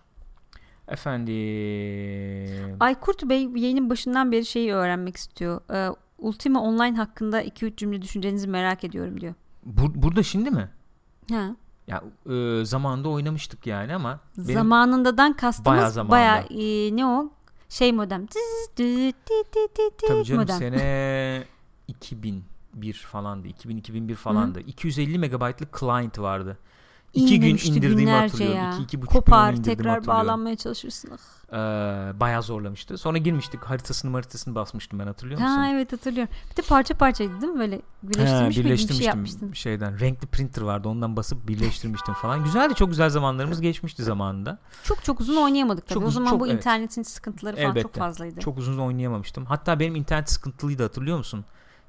Efendim. Aykurt Bey yayının başından beri şeyi öğrenmek istiyor. Ee, Ultima Online hakkında 2-3 cümle düşüncenizi merak ediyorum diyor. Bu- burada şimdi mi? Ha. Ya e, zamanında oynamıştık yani ama benim Zamanındadan kastımız Bayağı bayağı, zamanında. e, ne o? Şey modem. Tabii canım modem. sene 2001 falandı. 2000-2001 falandı. 250 megabaytlık client vardı. İki gün indirdiğimi günlerce hatırlıyorum. ya. İki, iki buçuk gün Kopar indirdiğimi tekrar bağlanmaya çalışırsın. Ee, bayağı zorlamıştı. Sonra girmiştik. Haritasını haritasını basmıştım ben hatırlıyor musun? Ha evet hatırlıyorum. Bir de parça parçaydı değil mi böyle birleştirmiş miydin bir şey birleştirmiştim yapmıştın. şeyden. Renkli printer vardı. Ondan basıp birleştirmiştim falan. Güzeldi. Çok güzel zamanlarımız geçmişti zamanında. Çok çok uzun oynayamadık tabii. Çok o zaman çok- bu evet. internetin sıkıntıları falan çok Elbette. fazlaydı. Çok uzun oynayamamıştım. Hatta benim internet sıkıntılıydı hatırlıyor musun?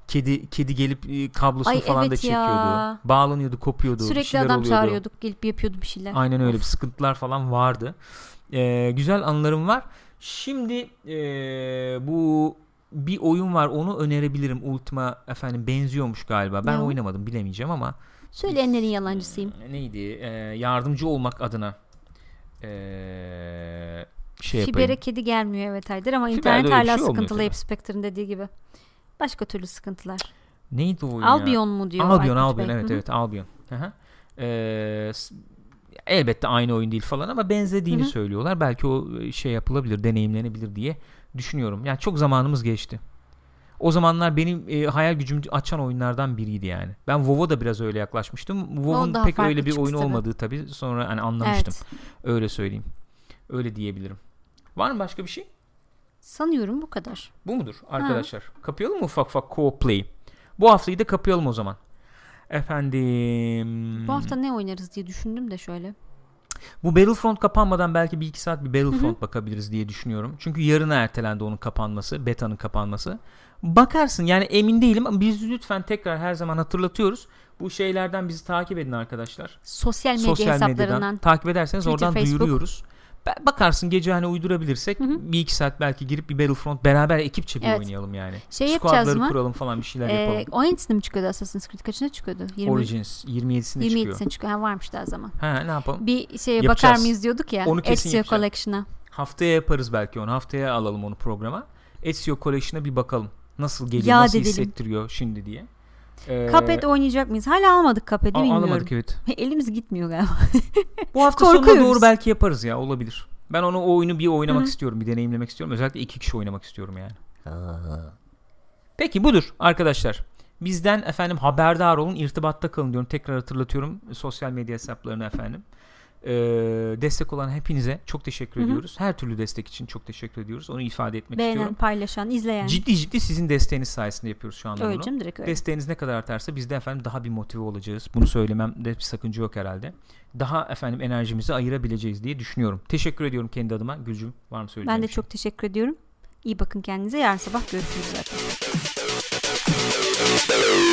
Kedi kedi gelip e, kablosunu Ay, falan da evet çekiyordu. ya. Bağlanıyordu, kopuyordu. Sürekli adam oluyordu. çağırıyorduk gelip yapıyordu bir şeyler. Aynen öyle bir sıkıntılar falan vardı. Ee, güzel anılarım var. Şimdi ee, bu bir oyun var onu önerebilirim. Ultima efendim benziyormuş galiba. Ben o? oynamadım bilemeyeceğim ama Söyleyenlerin yalancısıyım. ee, neydi? Ee, yardımcı olmak adına ee, şey yapayım. Fiber'e kedi gelmiyor evet Haydar ama Fiber'de internet hala şey sıkıntılı hep Spectre'ın dediği gibi. Başka türlü sıkıntılar. Neydi o oyun ya? Albion mu diyor Albion, Aykut Albion Bey. evet Hı hı. evet Albion. Hı hı. Ee, elbette aynı oyun değil falan ama benzediğini Hı hı. söylüyorlar. Belki o e, şey yapılabilir, deneyimlenebilir diye düşünüyorum. Yani çok zamanımız geçti. O zamanlar benim e, hayal gücümü açan oyunlardan biriydi yani. Ben WoW'a da biraz öyle yaklaşmıştım. WoW'un pek öyle bir oyun tabii. olmadığı tabii. Sonra hani anlamıştım. Evet. Öyle söyleyeyim. Öyle diyebilirim. Var mı başka bir şey? Sanıyorum bu kadar. Bu mudur arkadaşlar? Kapayalım mı ufak ufak co-play? Bu haftayı da kapayalım o zaman. Efendim. Bu hafta ne oynarız diye düşündüm de şöyle. Bu Battlefront kapanmadan belki bir iki saat bir Battlefront bakabiliriz diye düşünüyorum. Çünkü yarına ertelendi onun kapanması, beta'nın kapanması. Bakarsın yani emin değilim ama biz lütfen tekrar her zaman hatırlatıyoruz. Bu şeylerden bizi takip edin arkadaşlar. Sosyal medya Sosyal hesaplarından. medyadan takip ederseniz Twitter, oradan Facebook. duyuruyoruz. Ba- Bakarsın gece hani uydurabilirsek Hı hı. bir iki saat belki girip bir Battlefront beraber ekipçe bir Evet. oynayalım yani. Şey yapacağız mı? kuralım falan bir şeyler Ee, yapalım. 17'sinde mi çıkıyordu Assassin's Creed? Kaçına çıkıyordu? 20, Origins 27'sinde çıkıyor. 27'sinde çıkıyor. Ha, varmış daha zaman. Ha ne yapalım? Bir şeye Yapacağız. bakar mıyız diyorduk ya. Onu kesin Ezio yapacağız. Collection'a. Haftaya yaparız belki onu. Haftaya alalım onu programa. Ezio Collection'a bir bakalım. Nasıl geliyor, Yad nasıl edelim. hissettiriyor şimdi diye. Ee, Cuphead oynayacak mıyız? Hala almadık Cuphead'i al- bilmiyorum. alamadık evet. Elimiz gitmiyor galiba. Bu hafta sonuna doğru belki yaparız ya olabilir. Ben onu o oyunu bir oynamak hı. istiyorum, bir deneyimlemek istiyorum. Özellikle iki kişi oynamak istiyorum yani. Peki budur arkadaşlar. Bizden efendim haberdar olun, irtibatta kalın diyorum. Tekrar hatırlatıyorum sosyal medya hesaplarını efendim e, destek olan hepinize çok teşekkür Hı-hı. ediyoruz. Her türlü destek için çok teşekkür ediyoruz. Onu ifade etmek Beğenen, istiyorum. Beğenen, paylaşan, izleyen. Ciddi ciddi sizin desteğiniz sayesinde yapıyoruz şu anda öyle bunu. Canım, direkt öyle. Desteğiniz ne kadar artarsa biz de efendim daha bir motive olacağız. Bunu söylememde bir sakınca yok herhalde. Daha efendim enerjimizi ayırabileceğiz diye düşünüyorum. Teşekkür ediyorum kendi adıma. Gülcüm var mı söyleyeceğim? Ben de şey? çok teşekkür ediyorum. İyi bakın kendinize. Yarın sabah görüşürüz zaten. Hello.